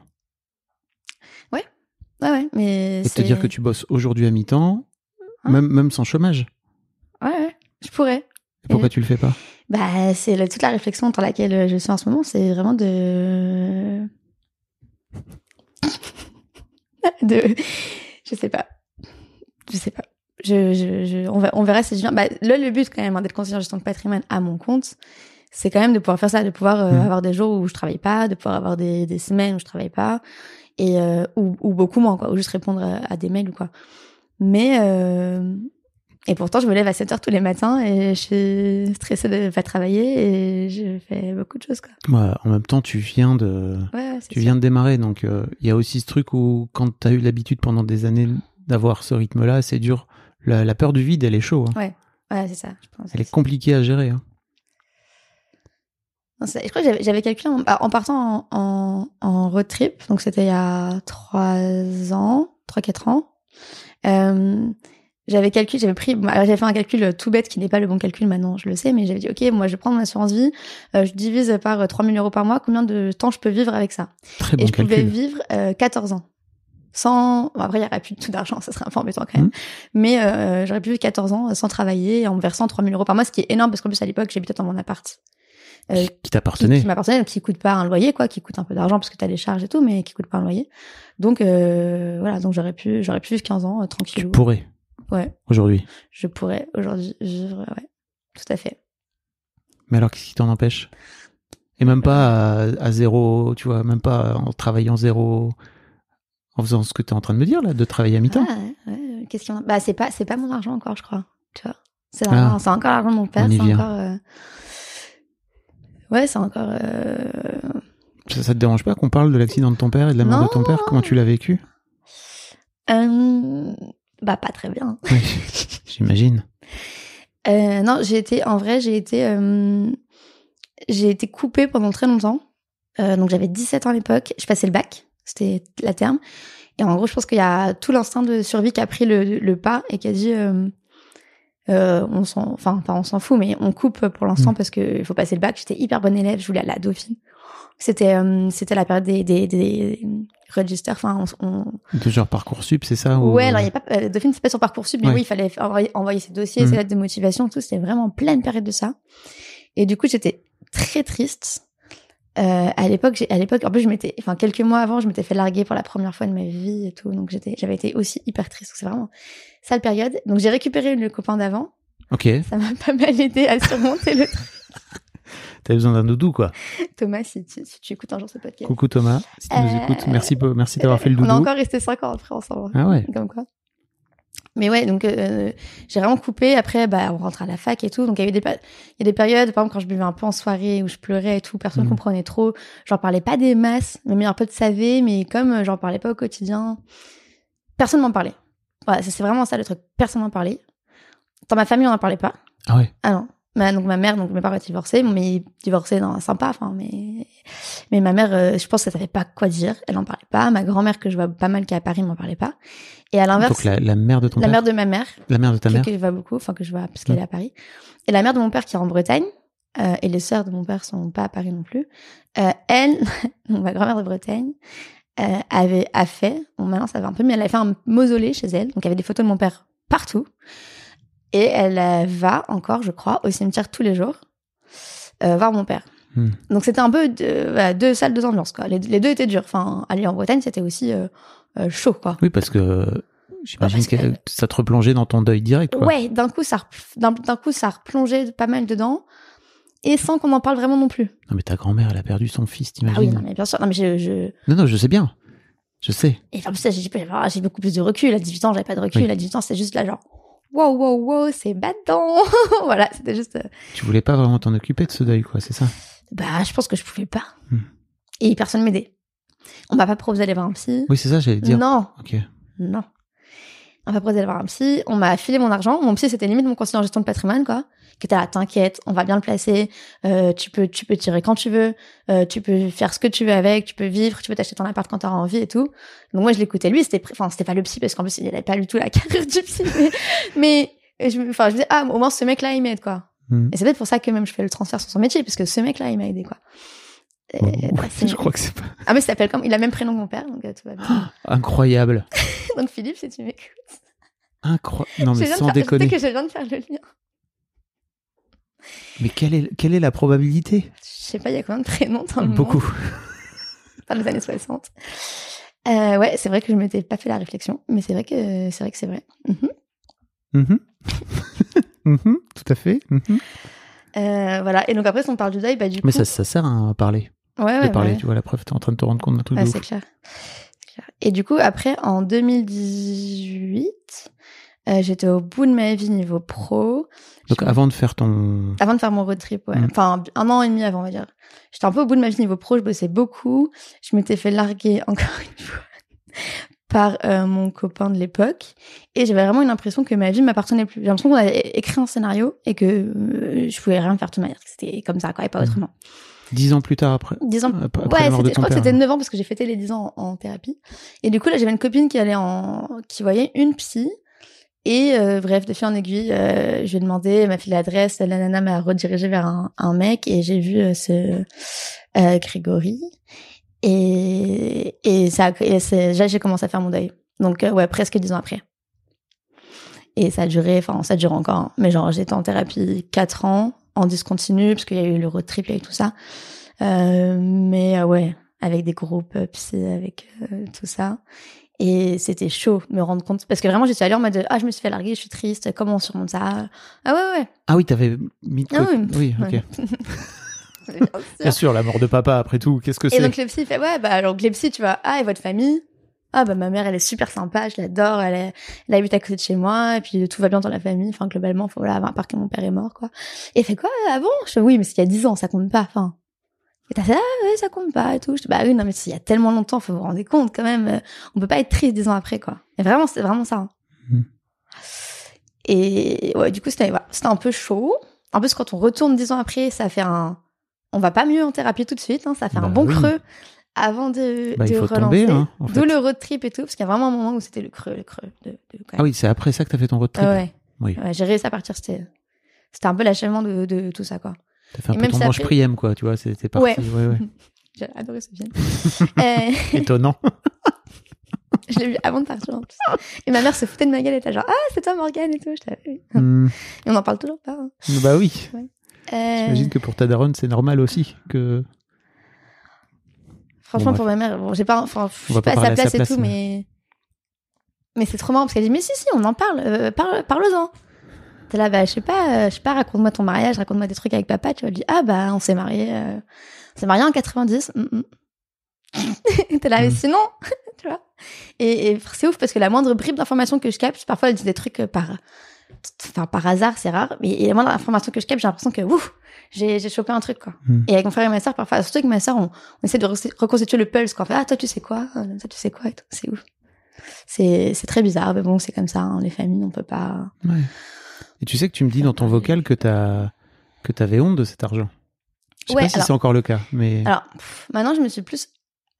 Ouais, ouais, mais Et te dire que tu bosses aujourd'hui à mi-temps, Hein? même, même sans chômage. Ouais, ouais, je pourrais. Et pourquoi tu le fais pas? Bah, c'est toute la réflexion dans laquelle je suis en ce moment, c'est vraiment de... de... Je sais pas. Je sais pas. Je, je, je, on, va, on verra si je viens. Bah, là, le but, quand même, hein, d'être conseiller en gestion de patrimoine à mon compte, c'est quand même de pouvoir faire ça, de pouvoir euh, Mhm. avoir des jours où je travaille pas, de pouvoir avoir des, des semaines où je travaille pas, et euh, ou, ou beaucoup moins, quoi, ou juste répondre à, à des mails ou quoi. Mais euh, et pourtant, je me lève à 7 heures tous les matins et je suis stressée de pas travailler et je fais beaucoup de choses, quoi. Ouais, en même temps, tu viens de, Ouais, ouais, tu viens de démarrer, donc euh, il y a aussi ce truc où quand tu as eu l'habitude pendant des années d'avoir ce rythme-là, c'est dur. La, la peur du vide, elle est chaud. hein. Ouais, c'est ça, je pense. Elle est compliquée à gérer. hein. Non, je crois que j'avais- j'avais calculé en, en partant en, en, en road trip, donc c'était il y a 3 ans, 3-4 ans. Euh, j'avais calculé, j'avais pris, j'avais fait un calcul tout bête qui n'est pas le bon calcul maintenant, je le sais, mais j'avais dit, ok, moi je vais prendre mon assurance vie, euh, je divise par 3000 euros par mois, combien de temps je peux vivre avec ça? Très Et bon je pouvais calcul. vivre euh, 14 ans. Sans, bon, après il y aurait plus de tout d'argent, ça serait un peu embêtant quand même. Mhm. Mais euh, j'aurais pu vivre 14 ans euh, sans travailler en me versant 3000 euros par mois, ce qui est énorme parce qu'en plus à l'époque j'habitais dans mon appart. Euh, Qui qui, t'appartenait. qui m'appartenait, donc qui coûte pas un loyer, quoi, qui coûte un peu d'argent parce que t'as les charges et tout, mais qui coûte pas un loyer. Donc euh, voilà, donc j'aurais pu, j'aurais pu vivre 15 ans euh, Tu tranquille. pourrais, Ouais, aujourd'hui. je pourrais aujourd'hui vivre, ouais, tout à fait. Mais alors, qu'est-ce qui t'en empêche? Et même pas à, à zéro, tu vois, même pas en travaillant zéro, en faisant ce que tu es en train de me dire, là, de travailler à mi-temps. Ah, ouais, ouais, qu'est-ce qu'il y en a? Bah c'est pas, c'est pas mon argent encore, je crois. Tu vois, c'est Ah. c'est encore l'argent de mon père. C'est encore. euh, Ouais, c'est encore. euh, Ça, ça te dérange pas qu'on parle de l'accident de ton père et de la mort de ton père? Comment tu l'as vécu? Euh, Bah pas très bien. Oui, J'imagine. Euh, non, j'ai été, en vrai, j'ai été, euh, j'ai été coupée pendant très longtemps. Euh, donc j'avais 17 ans à l'époque. Je passais le bac, c'était la terme. Et en gros, je pense qu'il y a tout l'instinct de survie qui a pris le, le pas et qui a dit, on s'en, enfin, pas on s'en fout, mais on coupe pour l'instant Mm. parce que il faut passer le bac. J'étais hyper bonne élève, je voulais aller à la Dauphine. C'était, euh, c'était la période des, des, des registers. Enfin, on, on, De genre Parcoursup, c'est ça ou- Ouais, alors il y a pas euh, Dauphine, c'est pas sur parcoursup, mais Ouais. oui, il fallait envoyer, envoyer ses dossiers, ses lettres de motivation, tout. C'était vraiment pleine période de ça. Et du coup, j'étais très triste. Euh, à l'époque, à l'époque, en plus, je m'étais, enfin, quelques mois avant, je m'étais fait larguer pour la première fois de ma vie et tout. Donc, j'étais, j'avais été aussi hyper triste. C'est vraiment sale période. Donc, j'ai récupéré le copain d'avant. Ok, Ça m'a pas mal aidé à surmonter le truc. T'as besoin d'un doudou, quoi. Thomas, si tu, si tu écoutes un jour ce podcast. Coucou Thomas, si tu nous Euh, écoutes, merci, peu- merci d'avoir fait le On doudou. a encore resté cinq ans après ensemble. Ah ouais. Comme quoi. Mais ouais, donc euh, j'ai vraiment coupé. Après, bah, on rentre à la fac et tout. Donc il y avait des, pa- il y a des périodes, par exemple, quand je buvais un peu en soirée, où je pleurais et tout, personne Mhm. comprenait trop. J'en parlais pas des masses. Mes meilleurs potes savaient, mais comme euh, j'en parlais pas au quotidien, personne m'en parlait. Voilà, c'est c'est vraiment ça le truc. Personne m'en parlait. Dans ma famille, on n'en parlait pas. Ah ouais. Ah non. Ma, donc ma mère, donc mes parents étaient divorcés, mais divorcés dans sympa, enfin, mais mais ma mère, euh, je pense qu'elle savait pas quoi dire, elle en parlait pas. Ma grand-mère que je vois pas mal qui est à Paris m'en parlait pas. Et à l'inverse, Donc la, la mère de ton la père mère de ma mère, La mère de ta que, mère que je vois beaucoup, enfin que je vois parce qu'elle Mm. est à Paris, et la mère de mon père qui est en Bretagne, euh, et les sœurs de mon père sont pas à Paris non plus. Euh, elle, donc ma grand-mère de Bretagne, euh, avait a fait, bon maintenant ça va un peu, mais elle avait fait un mausolée chez elle, donc il y avait des photos de mon père partout, et elle euh, va encore, je crois, au cimetière tous les jours euh, voir mon père. Hmm. Donc c'était un peu de, voilà, deux salles, deux ambiances quoi. Les, les deux étaient durs. Enfin, aller en Bretagne c'était aussi euh, euh, chaud quoi. Oui, parce que j'imagine que- que ça te replongeait dans ton deuil direct, quoi. Ouais, d'un coup ça, d'un d'un coup ça replongeait pas mal dedans, et sans qu'on en parle vraiment non plus. Non, mais ta grand-mère, elle a perdu son fils, Ah oui, t'imagines non mais bien sûr. Non mais je, je... non, non, je sais bien. Je sais. et en plus j'ai beaucoup plus de recul. À 18 ans j'avais pas de recul. Oui. À 18 ans c'était juste là genre, wow wow wow c'est battant. voilà, c'était juste. euh, Tu voulais pas vraiment t'en occuper de ce deuil, quoi, c'est ça? Bah je pense que je pouvais pas. Hmm. Et personne m'aidait. On m'a pas proposé d'aller voir un psy. Oui, c'est ça, j'allais dire. Non, Ok. Non. On m'a proposé d'aller voir un psy, on m'a filé mon argent. Mon psy, c'était limite mon conseiller en gestion de patrimoine, quoi. Qui était là, t'inquiète, on va bien le placer. Euh, tu peux, tu peux tirer quand tu veux. Euh, tu peux faire ce que tu veux avec. Tu peux vivre. Tu peux t'acheter ton appart quand t'auras envie et tout. Donc moi, je l'écoutais. Lui, c'était, enfin, c'était pas le psy parce qu'en plus, il avait pas du tout la carrière du psy. Mais, mais je, me- enfin, je me disais, ah, au moins ce mec-là, il m'aide, quoi. Hmm. Et c'est peut-être pour ça que même je fais le transfert sur son métier, parce que ce mec-là, il m'a aidé, quoi. Oh, ouais, je crois que c'est pas Ah, mais il s'appelle comme, il a le même prénom que mon père, donc euh, tout va bien. incroyable. donc Philippe, si tu m'écoutes. Incroyable. Non, mais sans faire- déconner. que je viens de faire le lien. Mais quelle est, quelle est la probabilité? Je sais pas, il y a combien de prénoms dans le Beaucoup. monde Dans les années 60. Euh, ouais, c'est vrai que je m'étais pas fait la réflexion, mais c'est vrai que c'est vrai que c'est vrai. Mhm. Mhm, Tout à fait. Mhm. Euh, voilà. Et donc après, si on parle du deuil, bah du Mais coup. ça, ça sert hein, à parler. ouais, ouais, de parler, ouais. tu vois, la preuve, t'es en train de te rendre compte d'un truc Ouais, clair. C'est clair. Et du coup, après, en 2018, euh, j'étais au bout de ma vie niveau pro. Donc Je- avant de faire ton... Avant de faire mon road trip, ouais. Mm. Enfin, un an et demi avant, on va dire. J'étais un peu au bout de ma vie niveau pro, je bossais beaucoup. Je m'étais fait larguer, encore une fois, par euh, mon copain de l'époque. Et j'avais vraiment une impression que ma vie m'appartenait plus. J'ai l'impression qu'on avait écrit un scénario et que euh, je pouvais rien faire de toute manière. C'était comme ça, quoi, et pas Mm. autrement. Dix ans plus tard après. Dix ans. Après la ouais, de je crois que c'était 9 ans parce que j'ai fêté les 10 ans en, en thérapie. Et du coup, là, j'avais une copine qui allait en, qui voyait une psy. Et euh, bref, de fil en aiguille, euh, je lui ai demandé, m'a fait l'adresse, la nana m'a redirigé vers un, mec et j'ai vu euh, ce Grégory. Et, et ça, et déjà, j'ai commencé à faire mon deuil. Donc, ouais, presque 10 ans après. Et ça a duré, enfin, ça dure encore. hein. Mais genre, j'étais en thérapie 4 ans, en discontinu, parce qu'il y a eu le road trip et tout ça. Mais ouais, avec des groupes psy, avec tout ça. Et c'était chaud, me rendre compte. Parce que vraiment, j'étais allée en mode, ah, je me suis fait larguer, je suis triste, comment on surmonte ça? Ah ouais, ouais. Ah oui, t'avais mis de Ah côté. oui, Oui, ok. ouais. Bien sûr. Bien sûr, la mort de papa, après tout, qu'est-ce que Et c'est? donc le psy fait ouais bah alors le psy tu vois ah et votre famille? Ah bah ma mère elle est super sympa je l'adore elle est, elle habite à côté de chez moi et puis tout va bien dans la famille enfin globalement faut voilà à part que mon père est mort quoi et il fait quoi? Ah bon? Je fais oui mais c'est il y a 10 ans ça compte pas enfin et t'as fait ah ouais ça compte pas et tout je dis bah oui non mais il y a tellement longtemps faut vous rendre compte quand même euh, on peut pas être triste 10 ans après quoi et vraiment c'est vraiment ça hein. Mhm. et ouais du coup c'était voilà, un peu chaud en plus quand on retourne 10 ans après ça fait un on va pas mieux en thérapie tout de suite hein, ça fait un Bah bon oui. creux avant de, Bah, il de faut relancer. hein, en D'où le road trip et tout, parce qu'il y a vraiment un moment où c'était le creux, le creux. De, Ah oui, c'est après ça que t'as fait ton road trip. Ouais. Oui. Ouais, j'ai réussi à partir, c'était, c'était un peu l'achèvement de, de tout ça, quoi. T'as fait un Et peu ton ça manche fait- priem, quoi, tu vois, c'était parti. Ouais. Ouais, ouais. J'ai adoré ce film. Euh, Étonnant. je l'ai vu avant de partir, en plus. Et ma mère se foutait de ma gueule, elle était genre, ah, c'est toi, Morgane, et tout. Je l'avais vu. Hmm. Et on en parle toujours pas. hein. Bah oui. Euh, J'imagine que pour ta daronne, c'est normal aussi que. Franchement, Bon, pour ma mère, bon, j'ai pas, enfin, je suis pas à sa parler à sa place et tout, mais, mais c'est trop marrant parce qu'elle dit, mais si, si, on en parle, euh, parle, parle-en. T'es là, bah, je sais pas, euh, je sais pas, raconte-moi ton mariage, raconte-moi des trucs avec papa, tu vois. Elle dit, ah, bah, on s'est mariés, euh, on s'est mariés en 90. mm, mm. T'es là, mais Mm. sinon, tu vois. Et, et c'est ouf parce que la moindre bribe d'information que je capte, parfois elle dit des trucs euh, par, enfin, par hasard, c'est rare, mais et la moindre information que je capte, j'ai l'impression que, ouf, j'ai, chopé un truc, quoi. Mm. Et avec mon frère et ma sœur, parfois, surtout avec ma sœur, on, on essaie de re- reconstituer le pulse, quoi. On fait, ah, toi, tu sais quoi? Toi, tu sais quoi? Et tout. C'est ouf. C'est, c'est très bizarre, mais bon, c'est comme ça, hein, les familles, on peut pas. Ouais. Et tu sais que tu me dis dans ton vocal que t'as que t'avais honte de cet argent. Je sais Ouais, pas si alors- c'est encore le cas, mais. Alors, pff, maintenant, je me suis plus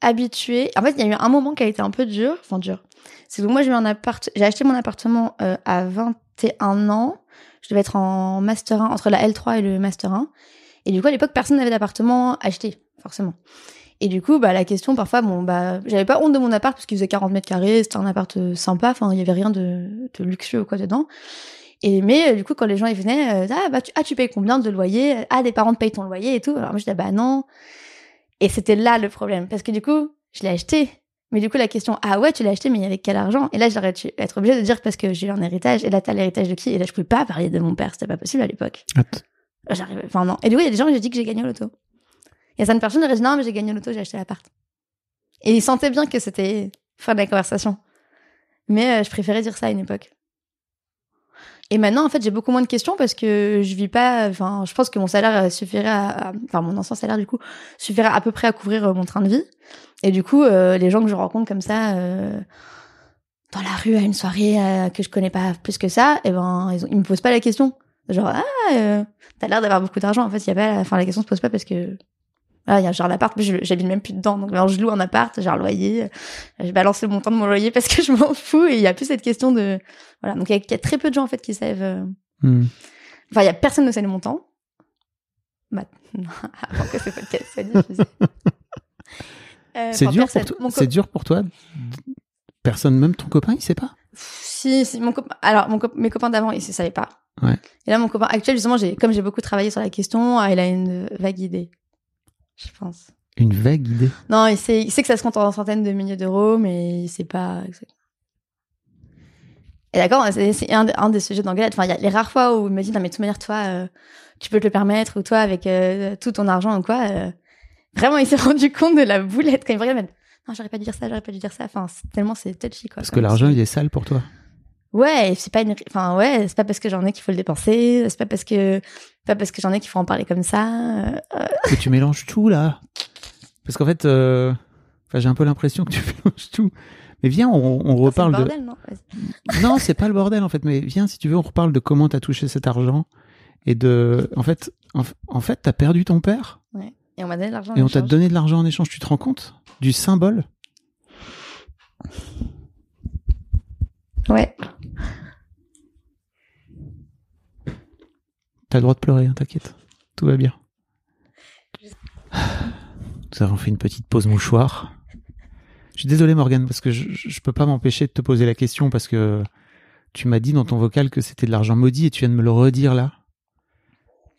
habituée. En fait, il y a eu un moment qui a été un peu dur. Enfin, dur. C'est que moi, j'ai eu un appart... j'ai acheté mon appartement euh, à 21 ans. Je devais être en Master 1, entre la L3 et le Master 1. Et du coup, à l'époque, personne n'avait d'appartement acheté, forcément. Et du coup, bah, la question, parfois, bon, bah, j'avais pas honte de mon appart parce qu'il faisait 40 mètres carrés, c'était un appart sympa, enfin, il y avait rien de, de luxueux ou quoi dedans. Et mais euh, du coup, quand les gens ils venaient, euh, ah bah tu, ah tu payes combien de loyer Ah des parents te payent ton loyer et tout. Alors moi je disais bah non. Et c'était là le problème parce que du coup je l'ai acheté. Mais du coup la question ah ouais tu l'as acheté mais avec quel argent? Et là j'aurais dû être obligée de dire parce que j'ai eu un héritage et là t'as l'héritage de qui? Et là je pouvais pas parler de mon père, c'était pas possible à l'époque. J'arrivais, enfin non. Et du coup il y a des gens qui j'ai dit que j'ai gagné au loto. Il y a certaines personnes qui auraient dit non mais j'ai gagné au loto, j'ai acheté l'appart. Et ils sentaient bien que c'était fin de la conversation. Mais euh, je préférais dire ça à une époque. Et maintenant, en fait, j'ai beaucoup moins de questions parce que je vis pas. Enfin, je pense que mon salaire euh, suffirait à, enfin, mon ancien salaire du coup suffirait à peu près à couvrir euh, mon train de vie. Et du coup, euh, les gens que je rencontre comme ça euh, dans la rue à une soirée euh, que je connais pas plus que ça, et ben, ils, ont, me posent pas la question. Genre, ah, t'as l'air d'avoir beaucoup d'argent. En fait, il y a pas. Enfin, la question se pose pas parce que. Ah, il y a genre l'appart, mais j'habite même plus dedans. Donc, alors, je loue un appart, j'ai un loyer, euh, je balance le montant de mon loyer parce que je m'en fous et il y a plus cette question de, voilà. Donc, il y, a- il y a très peu de gens, en fait, qui savent, euh, Hmm. Enfin, il y a personne ne sait le montant. Maintenant, avant que ce podcast soit diffusé. Euh, C'est dur co- C'est dur pour toi. Personne, même ton copain, il sait pas? Si, si, mon copain. Alors, mon cop- mes copains d'avant, ils ne savaient pas. Ouais. Et là, mon copain actuel, justement, comme j'ai beaucoup travaillé sur la question, ah, il a une vague idée. Je pense. Une vague idée. Non, il sait, il sait que ça se compte en centaines de milliers d'euros, mais il sait pas exactement. Et d'accord, c'est un, un des sujets d'engueulade. Enfin, il y a les rares fois où il me dit, non, mais de toute manière, toi, euh, tu peux te le permettre, ou toi, avec euh, tout ton argent ou quoi. euh, vraiment, il s'est rendu compte de la boulette quand il me regarde. Non, j'aurais pas dû dire ça, j'aurais pas dû dire ça. Enfin, tellement c'est touchy, quoi. Parce que l'argent, il est sale pour toi. Ouais, c'est pas une, enfin, ouais, c'est pas parce que j'en ai qu'il faut le dépenser. C'est pas parce que, pas parce que j'en ai qu'il faut en parler comme ça. euh, euh, que tu mélanges tout là. Parce qu'en fait, euh, enfin, j'ai un peu l'impression que tu mélanges tout. Mais viens, on, on c'est le reparle de. bordel, non Vas-y. Non, c'est pas le bordel en fait. Mais viens, si tu veux, on reparle de comment t'as touché cet argent et de. En fait, en, en fait, t'as perdu ton père Et on m'a donné de l'argent. et on t'a donné de l'argent en échange. Tu te rends compte du symbole? Ouais. T'as le droit de pleurer, hein, t'inquiète. Tout va bien. Nous avons fait une petite pause mouchoir. Je suis désolé Morgane parce que je, je peux pas m'empêcher de te poser la question parce que tu m'as dit dans ton vocal que c'était de l'argent maudit et tu viens de me le redire là.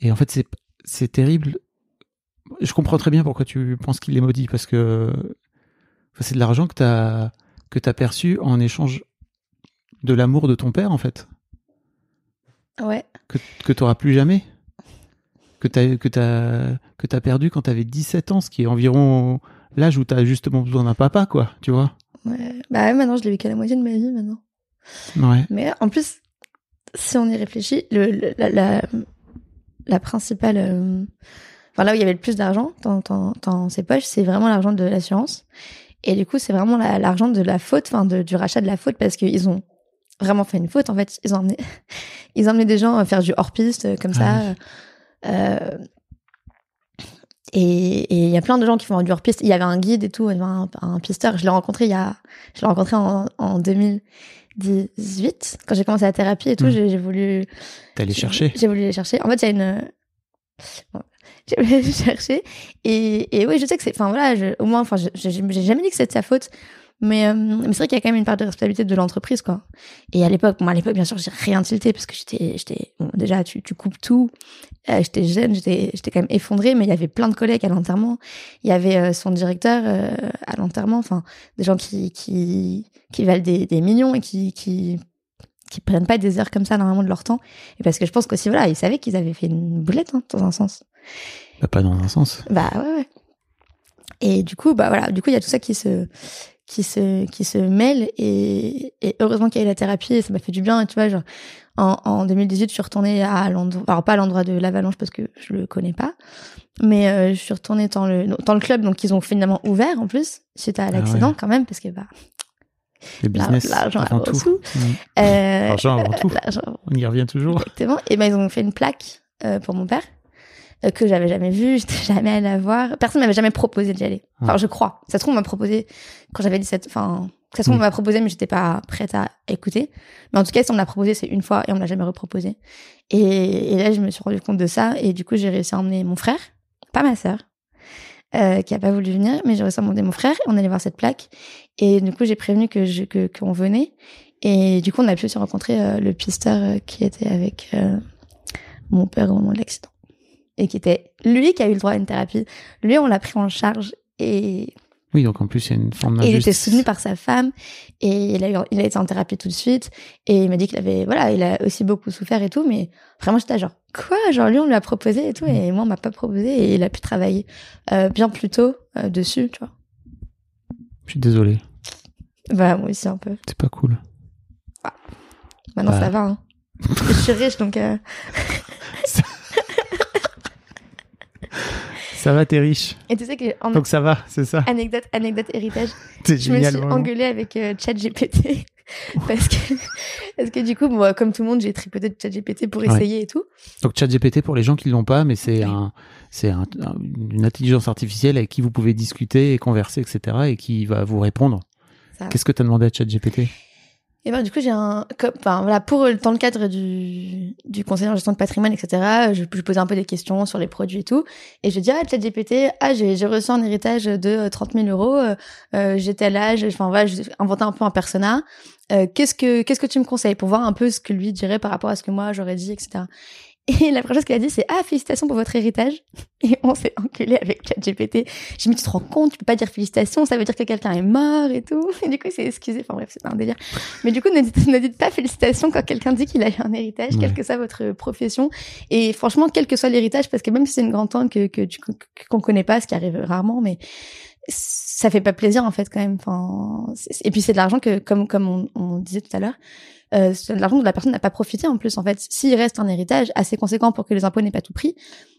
Et en fait c'est c'est terrible. Je comprends très bien pourquoi tu penses qu'il est maudit parce que enfin, c'est de l'argent que t'as que t'as perçu en échange de l'amour de ton père en fait Ouais. que, que tu n'auras plus jamais? Que tu que t'as que t'as perdu quand tu avais 17 ans ce qui est environ l'âge où tu as justement besoin d'un papa quoi tu vois? Ouais. Bah ouais, maintenant, je l'ai vécu à la moitié de ma vie, maintenant. ouais Mais en plus, si on y réfléchit, le, le- la, la, la principale, euh, enfin là où il y avait le plus d'argent dans, dans, dans ses poches, c'est vraiment l'argent de l'assurance. Et du coup, c'est vraiment la- l'argent de la faute, enfin du rachat de la faute, parce qu'ils ont vraiment fait une faute. En fait, ils ont emmené, ils ont emmené des gens faire du hors-piste euh, comme ça. Ah Euh, et il y a plein de gens qui font du hors-piste. Il y avait un guide et tout, un, un pisteur. Je l'ai rencontré il y a, je l'ai rencontré en, en 2018 quand j'ai commencé la thérapie et tout. Mm. J'ai voulu t'es allé chercher? J'ai voulu les chercher. En fait, il y a une. Bon, J'ai voulu les chercher. Et, et oui, je sais que c'est. Enfin, voilà, je- au moins, enfin, j'ai jamais dit que c'était de sa faute. Mais, euh, mais c'est vrai qu'il y a quand même une part de responsabilité de l'entreprise, quoi. Et à l'époque, bon, à l'époque, bien sûr, j'ai rien tilté parce que j'étais. j'étais bon, déjà, tu, tu coupes tout. Euh, j'étais jeune, j'étais j'étais quand même effondrée, mais il y avait plein de collègues à l'enterrement. Il y avait euh, son directeur à l'enterrement. Enfin, des gens qui, qui, qui valent des, des millions et qui. qui qui prennent pas des heures comme ça normalement de leur temps et parce que je pense qu'aussi, voilà, ils savaient qu'ils avaient fait une boulette, hein, dans un sens. Bah, pas dans un sens Bah ouais, ouais. Et du coup, bah voilà, du coup, il y a tout ça qui se, qui se, qui se mêle et, et heureusement qu'il y a eu la thérapie et ça m'a fait du bien. Et tu vois, genre, en, en 2018, je suis retournée à l'endroit, alors pas à l'endroit de l'avalanche parce que je le connais pas, mais euh, je suis retournée dans le, dans le club, donc ils ont finalement ouvert en plus, suite à l'accident ouais. quand même, parce que bah, le business l'argent avant avant tout euh, L'argent avant tout. on y revient toujours Exactement. Et ben ils ont fait une plaque euh, pour mon père euh, que j'avais jamais vue, j'étais jamais allée la voir. Personne m'avait jamais proposé d'y aller. Enfin, Ah. je crois. Ça se trouve on m'a proposé quand j'avais 17 enfin ça se trouve on Mm. m'a proposé mais j'étais pas prête à écouter. Mais en tout cas, si on me l'a proposé, c'est une fois et on me l'a jamais reproposé. Et, et là, je me suis rendu compte de ça et du coup, j'ai réussi à emmener mon frère, pas ma sœur. Euh, qui a pas voulu venir, mais j'ai réussi à emmener mon frère. On allait voir cette plaque et du coup j'ai prévenu que je que qu'on venait et du coup on a pu se rencontrer euh, le pisteur euh, qui était avec euh, mon père au moment de l'accident et qui était lui qui a eu le droit à une thérapie. Lui on l'a pris en charge et, oui donc en plus il y a une forme et il était d'injustice soutenu par sa femme et il a eu, il a été en thérapie tout de suite et il m'a dit qu'il avait voilà il a aussi beaucoup souffert et tout mais vraiment j'étais genre quoi? Genre lui on lui a proposé et tout et moi on m'a pas proposé et il a pu travailler euh, bien plus tôt euh, dessus tu vois. je suis désolé Bah moi aussi un peu. c'est pas cool Maintenant, Bah. ça va. Hein. je suis riche, donc... euh, ça va t'es riche Et tu sais que, en donc ça va c'est ça anecdote, anecdote héritage, je me génial suis vraiment. engueulée avec euh, ChatGPT. parce que, parce que du coup, moi, comme tout le monde, j'ai tripoté de ChatGPT pour Ouais. essayer et tout. Donc ChatGPT pour les gens qui l'ont pas, mais c'est Oui. un, c'est un- un- une intelligence artificielle avec qui vous pouvez discuter et converser, etc. et qui va vous répondre. Qu'est-ce que tu as demandé à ChatGPT? Et ben, du coup, j'ai un, enfin, voilà, pour, euh, dans le cadre du, du conseiller en gestion de patrimoine, etc., je, je posais un peu des questions sur les produits et tout. Et je dis, ah, ChatGPT, ah, j'ai, j'ai reçu un héritage de euh, 30 000 euros, euh, euh, tel âge, enfin, voilà, j'ai inventé un peu un persona. Euh, qu'est-ce que, qu'est-ce que tu me conseilles pour voir un peu ce que lui dirait par rapport à ce que moi j'aurais dit, etc. Et la première chose qu'elle a dit, c'est Ah, félicitations pour votre héritage. Et on s'est enculé avec ChatGPT. J'ai dit, tu te rends compte, tu peux pas dire félicitations, ça veut dire que quelqu'un est mort et tout. Et du coup, c'est excusé. Enfin bref, c'est un délire. Mais du coup, ne dites, ne dites pas félicitations quand quelqu'un dit qu'il a eu un héritage, Ouais. quelle que soit votre profession. Et franchement, quel que soit l'héritage, parce que même si c'est une grande tante que, qu'on connaît pas, ce qui arrive rarement, mais ça fait pas plaisir en fait quand même. Enfin, et puis c'est de l'argent que, comme comme on, on disait tout à l'heure, euh, c'est de l'argent dont la personne n'a pas profité en plus en fait. S'il reste un héritage assez conséquent pour que les impôts n'aient pas tout pris,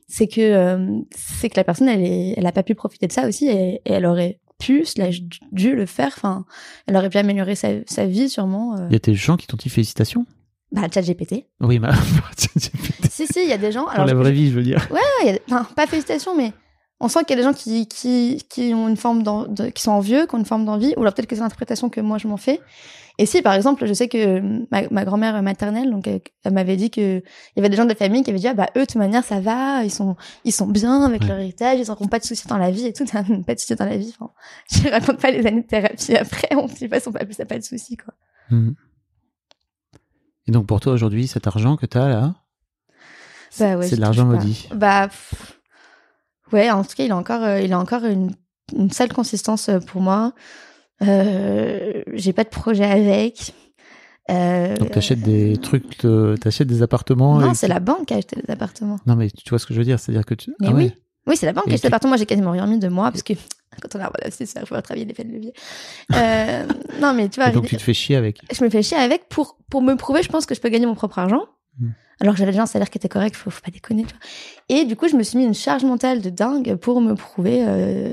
c'est que euh, c'est que la personne elle est, elle a pas pu profiter de ça aussi et, et elle aurait pu, slash, dû le faire. Enfin, elle aurait pu améliorer sa, sa vie sûrement. euh. Il y a des gens qui t'ont dit félicitations? Bah, chat GPT. Oui, mais si si, il y a des gens. Alors, la je- vraie vie, je veux dire. Ouais, y a- enfin, pas félicitations, mais on sent qu'il y a des gens qui, qui, qui ont une forme d'en- de, qui sont envieux, qui ont une forme d'envie, ou alors peut-être que c'est l'interprétation que moi je m'en fais. Et si, par exemple, je sais que ma, ma grand-mère maternelle, donc, elle, elle m'avait dit que il y avait des gens de la famille qui avaient dit, ah bah, eux, de toute manière, ça va, ils sont, ils sont bien avec Ouais. leur héritage, ils n'auront pas de soucis dans la vie et tout, pas de soucis dans la vie. Enfin, je raconte pas les années de thérapie après, on dit pas, on pas, ça pas de soucis, quoi. Mhm. Et donc pour toi aujourd'hui, cet argent que tu as là, Bah ouais, c'est de l'argent maudit. Bah, pff, ouais, en tout cas, il a encore, euh, il a encore une, une sale consistance euh, pour moi. Euh, j'ai pas de projet avec. Euh, Donc t'achètes des trucs, t'achètes des appartements. non, et- c'est la banque qui a acheté les appartements. Non mais tu vois ce que je veux dire, c'est-à-dire que tu. Mais Ah oui. ouais. Oui, c'est la banque qui a acheté l'appartement. Moi, j'ai quasiment rien mis de moi parce que quand on a voilà, c'est ça, il faut travailler l'effet de levier. Euh, non, mais tu vois, Et donc tu te fais chier avec. je me fais chier avec pour pour me prouver je pense que je peux gagner mon propre argent Mm. alors que j'avais déjà un salaire qui était correct faut, faut pas déconner tu vois. et du coup je me suis mis une charge mentale de dingue pour me prouver euh,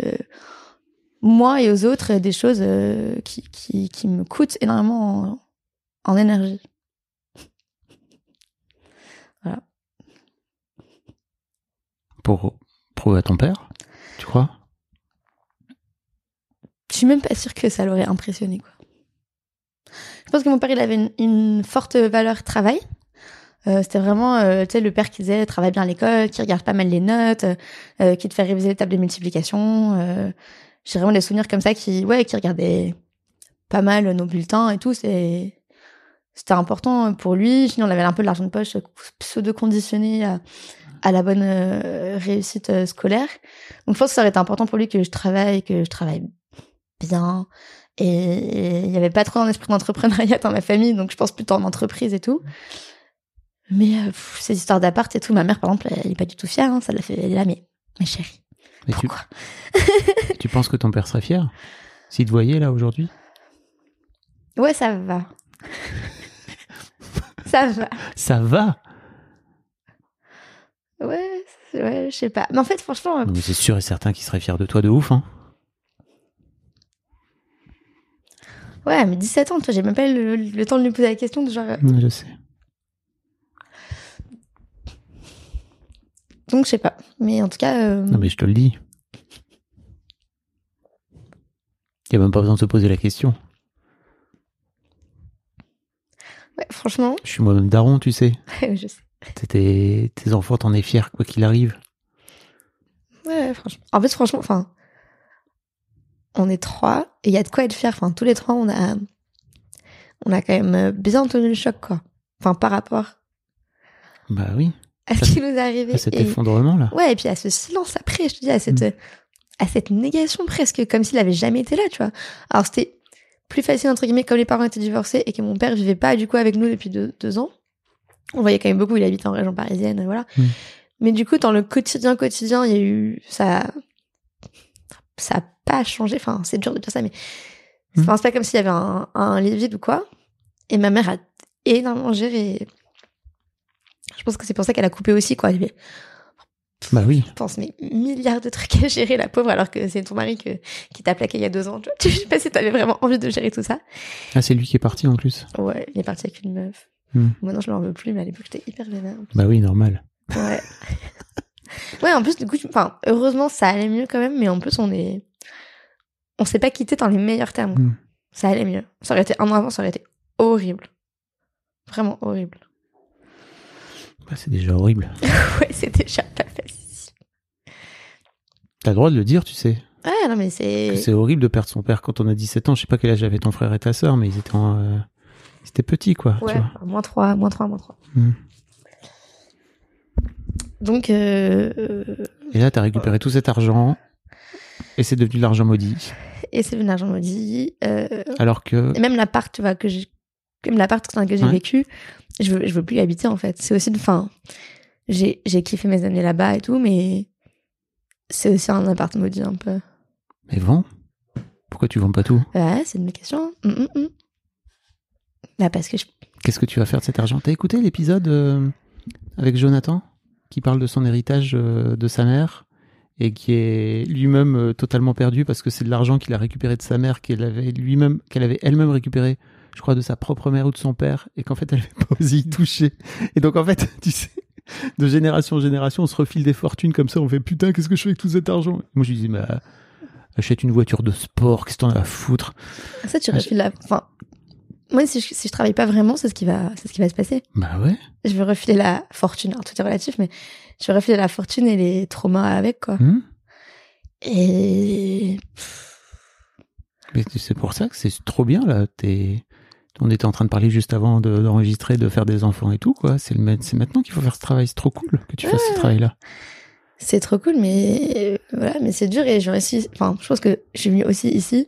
moi et aux autres des choses euh, qui, qui qui me coûtent énormément en, en énergie. Pour prouver à ton père, tu crois? Je suis même pas sûre que ça l'aurait impressionné quoi. Je pense que mon père il avait une, une forte valeur travail Euh, c'était vraiment euh, tu sais le père qui disait travaille bien à l'école qui regarde pas mal les notes euh, qui te fait réviser les tables de multiplication euh, j'ai vraiment des souvenirs comme ça qui ouais qui regardait pas mal nos bulletins et tout c'est c'était important pour lui. Sinon on avait un peu de l'argent de poche pseudo conditionné à, à la bonne euh, réussite euh, scolaire. Donc je pense que ça aurait été important pour lui que je travaille que je travaille bien. Et il y avait pas trop un esprit d'entrepreneuriat dans ma famille donc je pense plutôt en entreprise et tout mais euh, pff, ces histoires d'appart et tout ma mère par exemple elle est pas du tout fière hein, ça l'a fait elle est là mais mais chérie pourquoi? tu penses que ton père serait fier? S'il te voyait là aujourd'hui? Ouais ça va. Ça va. Ça va? Ouais ouais je sais pas. Mais en fait franchement Non, mais c'est sûr et certain qu'il serait fier de toi de ouf. Hein. ouais mais 17 ans tu vois j'ai même pas eu le, le temps de lui poser la question de genre euh, Ouais, Je sais. Donc je sais pas mais en tout cas euh, Non mais je te le dis. Il n'y a même pas besoin de se poser la question. ouais, franchement Je suis moi-même daron, tu sais. je sais T'es- Tes, enfants, t'en es fier quoi qu'il arrive. Ouais, franchement. En fait, franchement, enfin, on est trois et il y a de quoi être fier. Enfin, tous les trois, on a, on a quand même bien tenu le choc, quoi. Enfin, par rapport Bah oui, à ce qui nous est arrivé. à cet Et- effondrement là. Ouais, et puis à ce silence après, je te dis, à cette, Mm. à cette négation presque, comme s'il avait jamais été là, tu vois. Alors, c'était plus facile, entre guillemets, comme les parents étaient divorcés et que mon père vivait pas, du coup, avec nous depuis deux, deux ans. On voyait quand même beaucoup, il habite en région parisienne, voilà. Mm. Mais du coup, dans le quotidien, quotidien, il y a eu, ça, ça a pas changé. Enfin, c'est dur de dire ça, mais Mm. c'est pas comme s'il y avait un, un lit vide ou quoi. Et ma mère a énormément géré. Je pense que c'est pour ça qu'elle a coupé aussi, quoi. Avait, Bah oui. je pense, mais milliards de trucs à gérer, la pauvre, alors que c'est ton mari que, qui t'a plaqué il y a deux ans. Je sais pas si t'avais vraiment envie de gérer tout ça. Ah c'est lui qui est parti en plus. Ouais, il est parti avec une meuf. Hmm. Maintenant, je l'en veux plus, mais à l'époque, j'étais hyper vénère. Bah oui, normal. Ouais. ouais, en plus, du coup, enfin, heureusement, ça allait mieux quand même, mais en plus, on est. On s'est pas quitté dans les meilleurs termes. Mm. Ça allait mieux. Ça aurait été un an avant, ça aurait été horrible. Vraiment horrible. Bah, c'est déjà horrible. ouais, c'est déjà pas facile. T'as le droit de le dire, tu sais. Ouais, non, mais que c'est. C'est horrible de perdre son père quand on a 17 ans. Je sais pas quel âge avait ton frère et ta sœur, mais ils étaient, en, euh, ils étaient petits, quoi. Ouais, Tu vois. moins 3, moins 3, moins 3. Hmm. Donc, euh, Et là, t'as récupéré tout cet argent et c'est devenu de l'argent maudit. et c'est venu l'argent maudit. Euh, Alors que et même l'appart, tu vois, que j'ai, même l'appart lequel j'ai Ouais. vécu, je veux, je veux plus y habiter, en fait. C'est aussi, enfin, j'ai, j'ai kiffé mes années là-bas et tout, mais c'est aussi un appart maudit un peu. mais vends. Pourquoi tu vends pas tout? Ouais, c'est une question. Bah, parce que je, Qu'est-ce que tu vas faire de cet argent? T'as écouté l'épisode euh, avec Jonathan qui parle de son héritage euh, de sa mère et qui est lui-même euh, totalement perdu parce que c'est de l'argent qu'il a récupéré de sa mère qu'elle avait lui-même qu'elle avait elle-même récupéré, je crois de sa propre mère ou de son père et qu'en fait elle n'avait pas osé y toucher. Et donc en fait, tu sais, de génération en génération, on se refile des fortunes comme ça, on fait putain, qu'est-ce que je fais avec tout cet argent? Moi je lui dis bah achète une voiture de sport, qu'est-ce que t'en as à foutre? Ça, tu refiles la, enfin, moi, si je, si je travaille pas vraiment, c'est ce qui va, c'est ce qui va se passer. Bah ouais. Je vais refiler la fortune. Alors, tout est relatif, mais je vais refiler la fortune et les traumas avec, quoi. Hmm Et Mais c'est pour ça que c'est trop bien là. T'es- On était en train de parler juste avant de- d'enregistrer, de, faire des enfants et tout quoi. C'est maintenant qu'il faut faire ce travail. C'est trop cool que tu fasses ce travail-là. c'est trop cool, mais euh, voilà, mais c'est dur et j'ai réussi. Enfin, je pense que je suis venue aussi ici.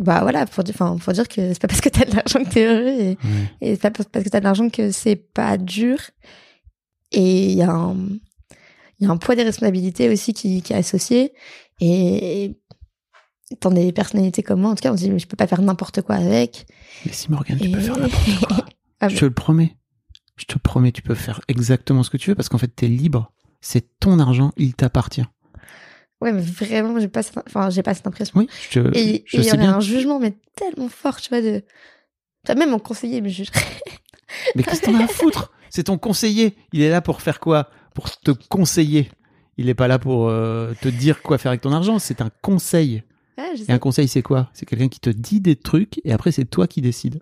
Bah voilà, pour dire, enfin, pour dire que c'est pas parce que t'as de l'argent que t'es heureux et, Ouais. et c'est pas parce que t'as de l'argent que c'est pas dur. Et il y a un, il y a un poids des responsabilités aussi qui, qui est associé. Et dans des personnalités comme moi, en tout cas, on se dit, mais je peux pas faire n'importe quoi avec. Mais si Morgane, tu peux faire n'importe quoi. Ah Je bon. te le promets. Je te promets, tu peux faire exactement ce que tu veux parce qu'en fait, t'es libre. C'est ton argent, il t'appartient. Ouais, mais vraiment, j'ai pas, cette- enfin, j'ai pas cette impression. Oui, je, Et et je il y aurait bien. un jugement, mais tellement fort, tu vois, de. Enfin, même mon conseiller me jugerait. Mais qu'est-ce que t'en as à foutre? C'est ton conseiller. Il est là pour faire quoi? Pour te conseiller. Il n'est pas là pour euh, te dire quoi faire avec ton argent. C'est un conseil. Ah, je Et un conseil, c'est quoi? C'est quelqu'un qui te dit des trucs et après, c'est toi qui décides.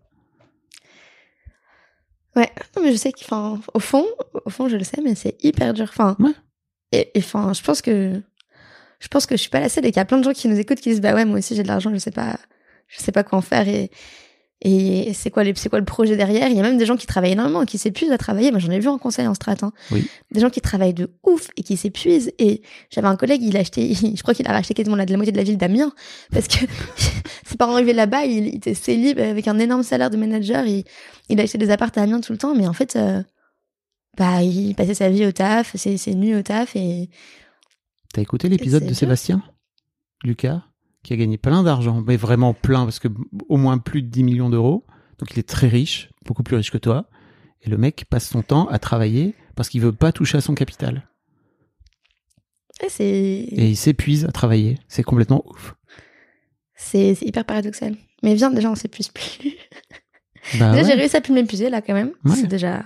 Ouais, non, mais je sais qu'enfin, au fond, au fond, je le sais, mais c'est hyper dur. Enfin, Ouais. et je pense que, je pense que je suis pas la seule et qu'il y a plein de gens qui nous écoutent qui disent, bah ouais, moi aussi j'ai de l'argent, je sais pas, je sais pas quoi en faire et, et c'est quoi les, c'est quoi le projet derrière? Il y a même des gens qui travaillent énormément, et qui s'épuisent à travailler. Moi, j'en ai vu en conseil en strat, hein. Oui. Des gens qui travaillent de ouf et qui s'épuisent. Et j'avais un collègue, il a acheté, je crois qu'il a racheté quasiment la, la moitié de la ville d'Amiens parce que ses parents arrivaient là-bas, il, il était célib avec un énorme salaire de manager. Il, il a acheté des apparts à Amiens tout le temps, mais en fait, euh, bah, il passait sa vie au taf, ses, ses nuits au taf et T'as écouté l'épisode de dur. Sébastien? Lucas? Qui a gagné plein d'argent, mais vraiment plein, parce que au moins plus de 10 millions d'euros. Donc il est très riche, beaucoup plus riche que toi. Et le mec passe son temps à travailler parce qu'il veut pas toucher à son capital. c'est Et il s'épuise à travailler. C'est complètement ouf. c'est hyper paradoxal. Mais viens, déjà, on s'épuise plus. Bah déjà, j'ai réussi à plus m'épuiser là quand même. Ouais. C'est déjà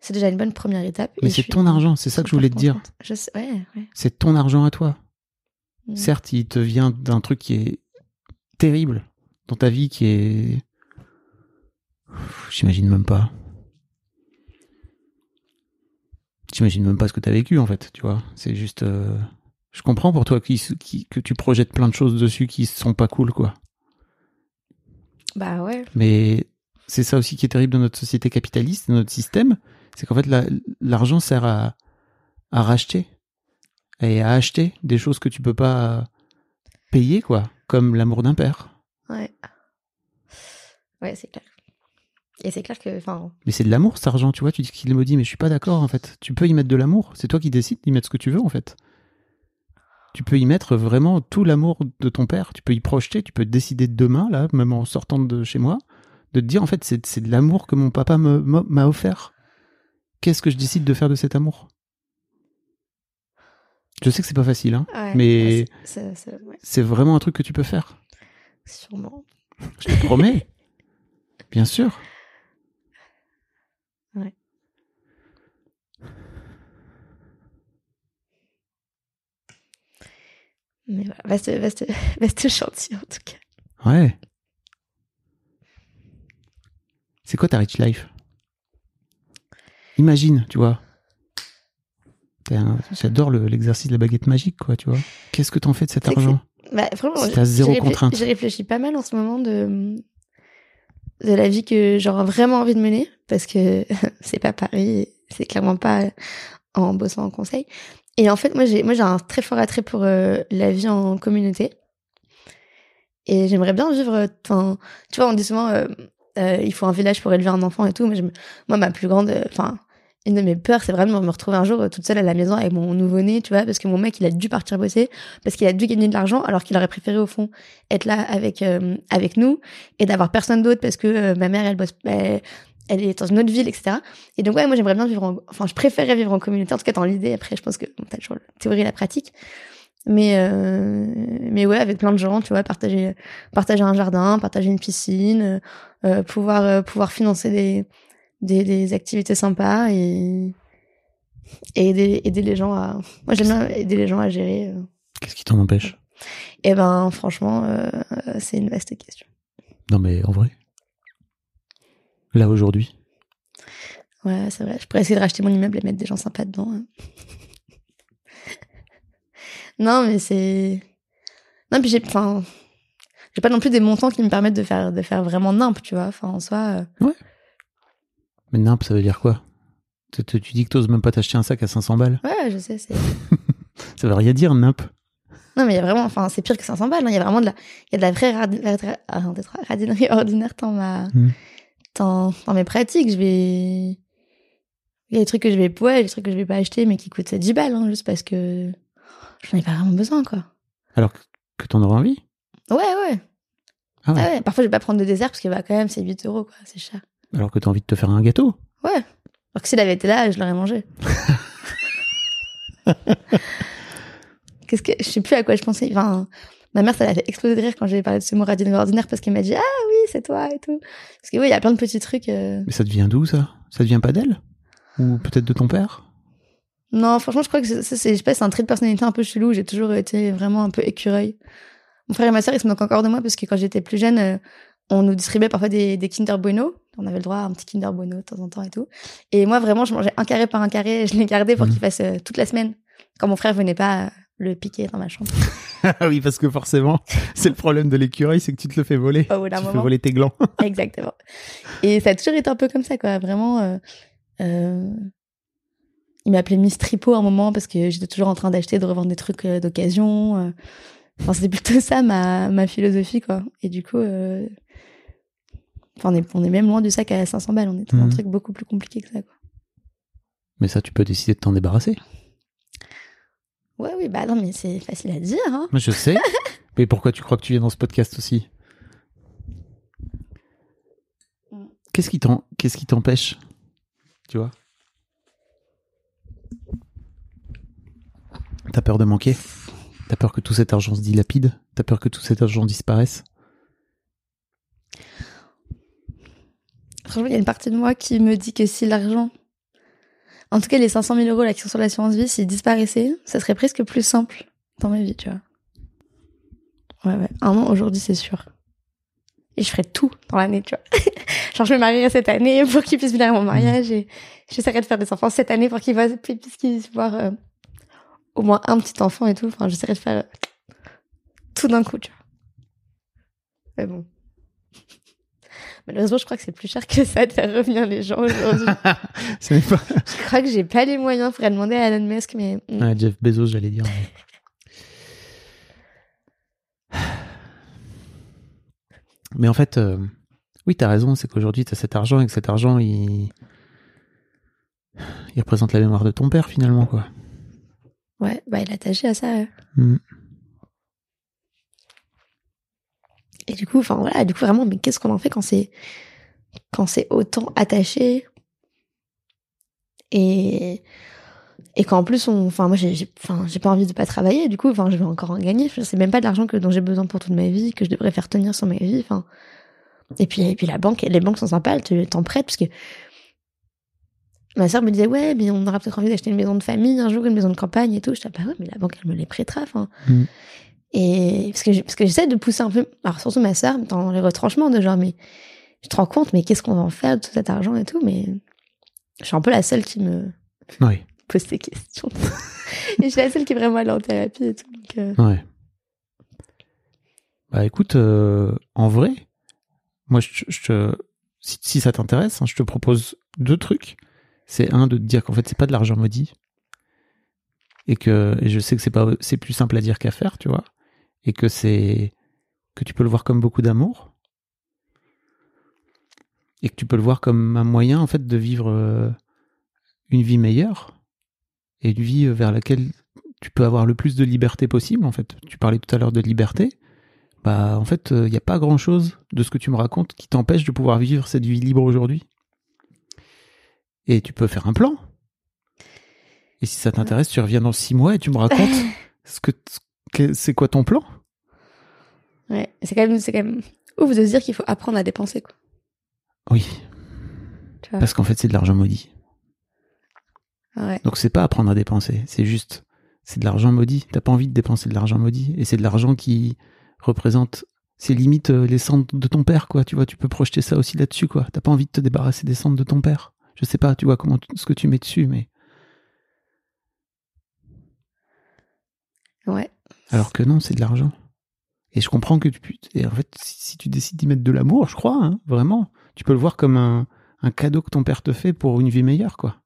c'est déjà une bonne première étape. Mais et c'est ton argent, c'est ça que je voulais te dire. contente. Je sais, ouais, ouais. C'est ton argent à toi. Mm. Certes, il te vient d'un truc qui est terrible dans ta vie, qui est... J'imagine même pas. J'imagine même pas ce que t'as vécu en fait, tu vois. C'est juste... euh, Je comprends pour toi que tu projettes plein de choses dessus qui sont pas cool, quoi. Bah ouais. Mais c'est ça aussi qui est terrible dans notre société capitaliste, dans notre système, c'est qu'en fait la- l'argent sert à, à racheter et à acheter des choses que tu peux pas payer, quoi, comme l'amour d'un père. Ouais. Ouais, c'est clair. Et c'est clair que, enfin, Mais c'est de l'amour cet argent, tu vois, tu dis qu'il me dit, mais je suis pas d'accord en fait. Tu peux y mettre de l'amour, c'est toi qui décides d'y mettre ce que tu veux en fait. Tu peux y mettre vraiment tout l'amour de ton père, tu peux y projeter, tu peux décider demain, là, même en sortant de chez moi, de te dire en fait c'est de l'amour que mon papa m'a offert. Qu'est-ce que je décide de faire de cet amour? Je sais que c'est pas facile, hein, ouais, Mais- c'est- ouais, vraiment un truc que tu peux faire. sûrement. Je te promets. Bien sûr. Ouais. Mais voilà, vaste, vaste, vaste chantier en tout cas. Ouais. C'est quoi ta rich life? Imagine, tu vois. Un- J'adore le- l'exercice de la baguette magique, quoi, tu vois. Qu'est-ce que t'en fais de cet argent Bah, vraiment, Si zéro contrainte. J'ai réfléchi pas mal en ce moment de, de la vie que j'aurais vraiment envie de mener parce que c'est pas Paris, c'est clairement pas en bossant en conseil. Et en fait, moi, j'ai, moi, j'ai un très fort attrait pour euh, la vie en communauté. Et j'aimerais bien vivre, tu vois, on dit souvent, euh, euh, il faut un village pour élever un enfant et tout. Me- moi ma plus grande, euh, enfin, une de mes peurs, c'est vraiment de me retrouver un jour euh, toute seule à la maison avec mon nouveau-né, tu vois, parce que mon mec, il a dû partir bosser, parce qu'il a dû gagner de l'argent, alors qu'il aurait préféré, au fond, être là avec, euh, avec nous et d'avoir personne d'autre parce que euh, ma mère, elle bosse, elle, elle est dans une autre ville, etc. Et donc, ouais, moi, j'aimerais bien vivre en, enfin, je préférerais vivre en communauté, en tout cas dans l'idée. Après, je pense que bon, t'as toujours la théorie et la pratique. Mais, euh, mais ouais, avec plein de gens, tu vois, partager, partager un jardin, partager une piscine, euh, pouvoir, euh, pouvoir financer des, des, des activités sympas et, et aider, aider les gens à, moi, j'aime bien aider les gens à gérer. euh. Qu'est-ce qui t'en empêche? Et ben, franchement, euh, c'est une vaste question. Non, mais en vrai? Là, aujourd'hui? Ouais, c'est vrai. Je pourrais essayer de racheter mon immeuble et mettre des gens sympas dedans. hein. non, mais c'est. Non, puis j'ai. Enfin. J'ai pas non plus des montants qui me permettent de faire, de faire vraiment nimp, tu vois. Enfin, en soi. euh, Mais nimp, ça veut dire quoi? Tu, tu- tu dis que t'oses même pas t'acheter un sac à 500 balles Ouais, je sais. c'est... Ça veut rien dire, nimp. Non, mais il y a vraiment. Enfin, c'est pire que 500 balles. hein. Il y a vraiment de la. Il y a de la vraie radi- ah, radinerie ordinaire dans ma. Hmm. Dans, dans mes pratiques. Je vais. Il y a des trucs que je vais. Ouais, des trucs que je vais pas acheter, mais qui coûtent 10 balles, hein, juste parce que. J'en ai pas vraiment besoin, quoi. Alors que, t'en aurais envie? Ouais, ouais. Ah ouais. Ah ouais, parfois je vais pas prendre de dessert parce que bah, quand même c'est 8 euros quoi, c'est cher. Alors que t'as envie de te faire un gâteau Ouais. Alors que s'il avait été là, je l'aurais mangé. Qu'est-ce que je sais plus à quoi je pensais. Enfin, ma mère ça l'a fait exploser de rire quand j'ai parlé de ce mot radine ordinaire parce qu'elle m'a dit ah oui c'est toi et tout. Parce que oui il y a plein de petits trucs. euh. Mais ça devient d'où, ça? Ça devient pas d'elle? Ou peut-être de ton père? Non franchement je crois que c'est- ça c'est je sais pas c'est un trait de personnalité un peu chelou. J'ai toujours été vraiment un peu écureuil. Mon frère et ma sœur ils se moquent encore de moi parce que quand j'étais plus jeune euh, on nous distribuait parfois des, des Kinder Bueno. On avait le droit à un petit Kinder Bueno de temps en temps et tout. Et moi, vraiment, je mangeais un carré par un carré. Je l'ai gardé pour Mhm. qu'il fasse euh, toute la semaine. Quand mon frère venait pas euh, le piquer dans ma chambre. Ah oui, parce que forcément, c'est le problème de l'écureuil, c'est que tu te le fais voler. Au bout tu te fais moment. voler tes glands. Exactement. Et ça a toujours été un peu comme ça, quoi. Vraiment. euh, euh, il m'appelait Miss Tripot à un moment parce que j'étais toujours en train d'acheter, de revendre des trucs d'occasion. Enfin, c'était plutôt ça ma, ma philosophie, quoi. Et du coup, euh, enfin, on, est, on est même loin du sac à 500 balles. On est dans un Mhm. truc beaucoup plus compliqué que ça, quoi. Mais ça, tu peux décider de t'en débarrasser. Ouais, oui, bah non, mais c'est facile à dire, hein. Je sais. Mais pourquoi tu crois que tu viens dans ce podcast aussi Mm. Qu'est-ce qui t'en- qu'est-ce qui t'empêche Tu vois? T'as peur de manquer? T'as peur que tout cet argent se dilapide? T'as peur que tout cet argent disparaisse? Franchement, il y a une partie de moi qui me dit que si l'argent, en tout cas les 500 000 euros là qui sont sur l'assurance vie, s'ils disparaissaient, ça serait presque plus simple dans ma vie, tu vois. Ouais, ouais. Un an aujourd'hui, c'est sûr. Et je ferai tout dans l'année, tu vois. Genre, je me marierai cette année pour qu'ils puissent venir à mon mariage et j'essaierai de faire des enfants cette année pour puissent qu'ils voir euh, au moins un petit enfant et tout. Enfin, j'essaierai de faire euh, tout d'un coup, tu vois. Mais bon. Malheureusement, je crois que c'est plus cher que ça de faire revenir les gens aujourd'hui. Pas. je crois que j'ai pas les moyens. Faudrait demander à Elon Musk, mais mm, Ouais, Jeff Bezos, j'allais dire. Mais en fait, euh, oui, t'as raison, c'est qu'aujourd'hui, t'as cet argent et que cet argent, il... il représente la mémoire de ton père, finalement, quoi. ouais, bah il est attaché à ça. ouais. Mm. Et du coup, enfin voilà, du coup vraiment, mais qu'est-ce qu'on en fait quand c'est quand c'est autant attaché? Et et qu'en plus enfin moi j'ai, enfin j'ai pas envie de pas travailler. Du coup, enfin je vais encore en gagner. C'est même pas de l'argent que dont j'ai besoin pour toute ma vie que je devrais faire tenir sur ma vie. Enfin et puis et puis la banque, les banques sont sympas, elles te t'en prêtent parce que Ma sœur me disait ouais mais on aura peut-être envie d'acheter une maison de famille un jour une maison de campagne et tout je dis bah ouais mais la banque elle me les prêtera enfin Mm. Et parce que parce que j'essaie de pousser un peu alors surtout ma sœur dans les retranchements de genre mais je te rends compte mais qu'est-ce qu'on va en faire de tout cet argent et tout mais je suis un peu la seule qui me Oui, pose ces questions et je suis la seule qui est vraiment allée en thérapie et tout donc euh, ouais. Bah écoute, euh, en vrai, moi, je, si, si ça t'intéresse, hein, je te propose deux trucs. C'est un de te dire qu'en fait, c'est pas de l'argent maudit. Et que et je sais que c'est pas c'est plus simple à dire qu'à faire, tu vois. Et que c'est que tu peux le voir comme beaucoup d'amour? Et que tu peux le voir comme un moyen en fait de vivre euh, une vie meilleure et une vie vers laquelle tu peux avoir le plus de liberté possible en fait. Tu parlais tout à l'heure de liberté. Bah en fait, il n'y a pas grand-chose de ce que tu me racontes qui t'empêche de pouvoir vivre cette vie libre aujourd'hui. Et tu peux faire un plan. Et si ça t'intéresse, tu reviens dans six mois et tu me racontes ce que- c'est quoi ton plan? Ouais, c'est quand même, c'est quand même ouf de se dire qu'il faut apprendre à dépenser, quoi. Oui, Tu vois. parce qu'en fait c'est de l'argent maudit. Ouais. Donc c'est pas apprendre à dépenser, c'est juste c'est de l'argent maudit. T'as pas envie de dépenser de l'argent maudit et c'est de l'argent qui représente c'est limite euh, les cendres de ton père quoi. Tu vois, tu peux projeter ça aussi là-dessus quoi. T'as pas envie de te débarrasser des cendres de ton père. Je sais pas, tu vois comment ce que tu mets dessus, mais Ouais. Alors que non, c'est de l'argent. Et je comprends que tu et en fait si, tu décides d'y mettre de l'amour, je crois, hein, vraiment, tu peux le voir comme un, un cadeau que ton père te fait pour une vie meilleure quoi.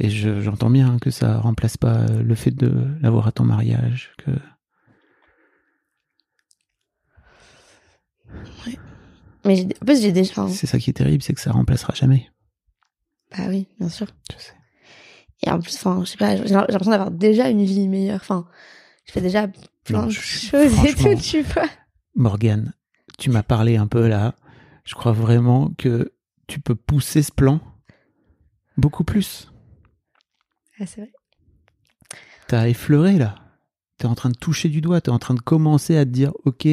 Et je- j'entends bien que ça remplace pas le fait de l'avoir à ton mariage, que Mais j'ai- en plus, j'ai déjà. c'est ça qui est terrible, c'est que ça remplacera jamais. Bah oui, bien sûr. Je sais. Et en plus, enfin, je sais pas, j'ai l'impression d'avoir déjà une vie meilleure. Enfin, je fais déjà plein Non, de je- choses et tout, tu vois. Morgane, tu m'as parlé un peu là. Je crois vraiment que tu peux pousser ce plan beaucoup plus. Ah, c'est vrai. T'as effleuré là. T'es en train de toucher du doigt, t'es en train de commencer à te dire ok,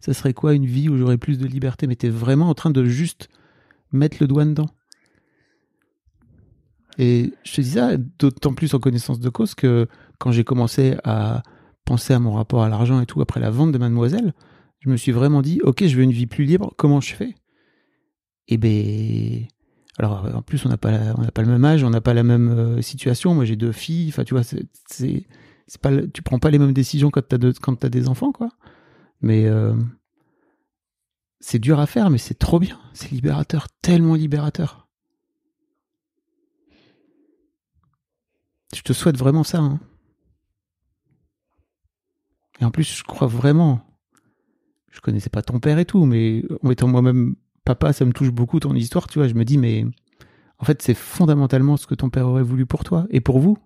ça serait quoi une vie où j'aurais plus de liberté, mais t'es vraiment en train de juste mettre le doigt dedans. Et je te dis ça d'autant plus en connaissance de cause que quand j'ai commencé à penser à mon rapport à l'argent et tout après la vente de Mademoiselle, je me suis vraiment dit ok, je veux une vie plus libre, comment je fais? Et ben alors en plus on n'a pas pas le même âge, on n'a pas la même euh, situation. Moi j'ai deux filles, enfin tu vois c'est c'est pas tu prends pas les mêmes décisions quand t'as deux- quand des enfants quoi. Mais euh, c'est dur à faire, mais c'est trop bien, c'est libérateur, tellement libérateur. Je te souhaite vraiment ça. hein. Et en plus, je crois vraiment. Je connaissais pas ton père et tout, mais en étant moi-même papa, ça me touche beaucoup ton histoire, tu vois. Je me dis, mais en fait, c'est fondamentalement ce que ton père aurait voulu pour toi et pour vous.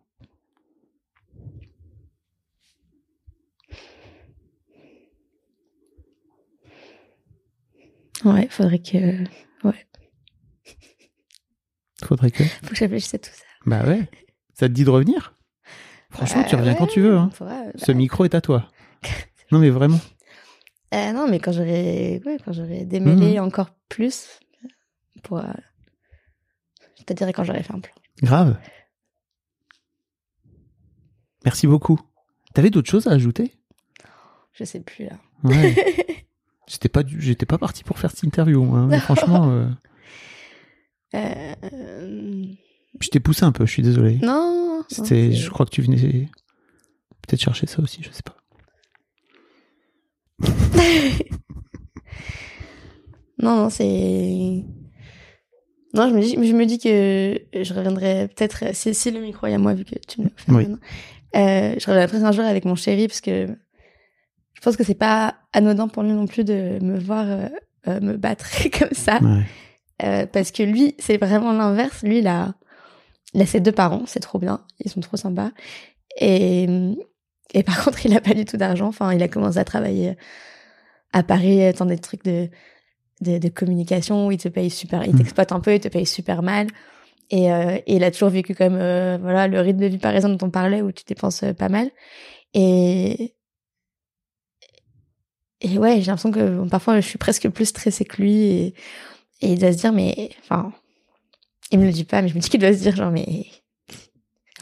Ouais, faudrait que. Faudrait que. Faut que réfléchisse à tout ça. Bah ouais. Ça te dit de revenir? Franchement, tu Bah reviens quand tu veux. Hein. faudra- bah, Ce micro est à toi. Non, mais vraiment. euh, non, mais quand j'aurais ouais, quand j'aurais démêlé Mhm. encore plus, pour, euh, je te dirai quand j'aurais fait un plan. Grave. Merci beaucoup. T'avais d'autres choses à ajouter? Je sais plus là. Ouais. J'étais pas, j'étais pas parti pour faire cette interview. hein, franchement, euh, Euh, euh, je t'ai poussé un peu. Je suis désolé. non. C'était, non, je crois que tu venais peut-être chercher ça aussi. Je sais pas. Non, non, c'est. Non, je me dis, je me dis que je reviendrai peut-être si, si le micro est à moi vu que tu me l'as offert Oui. Euh, je reviendrai peut-être un jour avec mon chéri parce que je pense que c'est pas anodin pour lui non plus de me voir euh, euh, me battre comme ça. Ouais. Euh, parce que lui, c'est vraiment l'inverse. Lui, il a, il a ses deux parents, c'est trop bien, ils sont trop sympas. Et, et par contre, il a pas du tout d'argent. Enfin, il a commencé à travailler à Paris dans des trucs de, de, de communication où il te paye super, il Mhm. t'exploite un peu, il te paye super mal. Et, euh, et il a toujours vécu comme euh, voilà le rythme de vie parisien dont on parlait où tu dépenses euh, pas mal. Et et ouais, j'ai l'impression que parfois je suis presque plus stressée que lui et, et il doit se dire mais enfin il me le dit pas mais je me dis qu'il doit se dire genre mais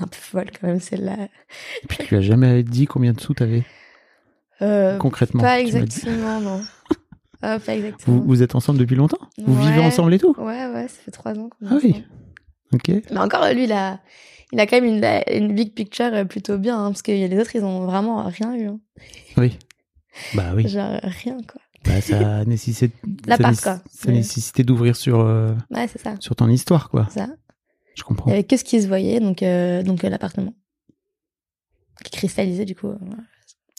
un peu folle quand même celle-là. Et puis tu lui as jamais dit combien de sous t'avais Euh, concrètement. pas exactement non. Ah, pas exactement. Vous, vous êtes ensemble depuis longtemps? Vous vivez ensemble et tout? Ouais ouais, ça fait trois ans qu'on est Ah oui. Ok. Mais encore, lui, il a, il a quand même une, une big picture euh, plutôt bien, hein, parce que les autres, ils ont vraiment rien eu. hein. Oui. Bah oui. Genre, rien, quoi. Bah, ça nécessite. La ça part, nécess- quoi. Ça Mais- nécessitait d'ouvrir sur, euh, Ouais, c'est ça. sur ton histoire, quoi. ça. Je comprends. Il y avait que ce qui se voyait, donc, euh, donc euh, l'appartement. Qui cristallisait, du coup. voilà.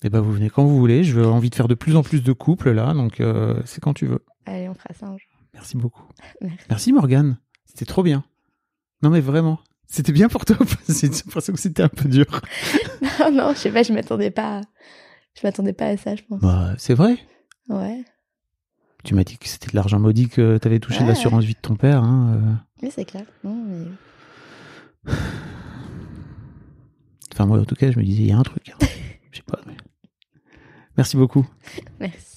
Et ben vous venez quand vous voulez. Je veux envie de faire de plus en plus de couples là, donc c'est quand tu veux. Allez, on fera ça un jour. Merci beaucoup. Merci. Merci Morgane. C'était trop bien. Non mais vraiment. C'était bien pour toi. J'ai l'impression que c'était un peu dur. non, non, je sais pas, je m'attendais pas. à- Je m'attendais pas à ça, je pense. Bah c'est vrai. Ouais. Tu m'as dit que c'était de l'argent maudit que t'avais touché de l'assurance vie de ton père. Hein, euh. Oui, c'est clair. Non, mais... Enfin moi en tout cas je me disais il y a un truc. hein. Je sais pas. mais- Merci beaucoup. Merci.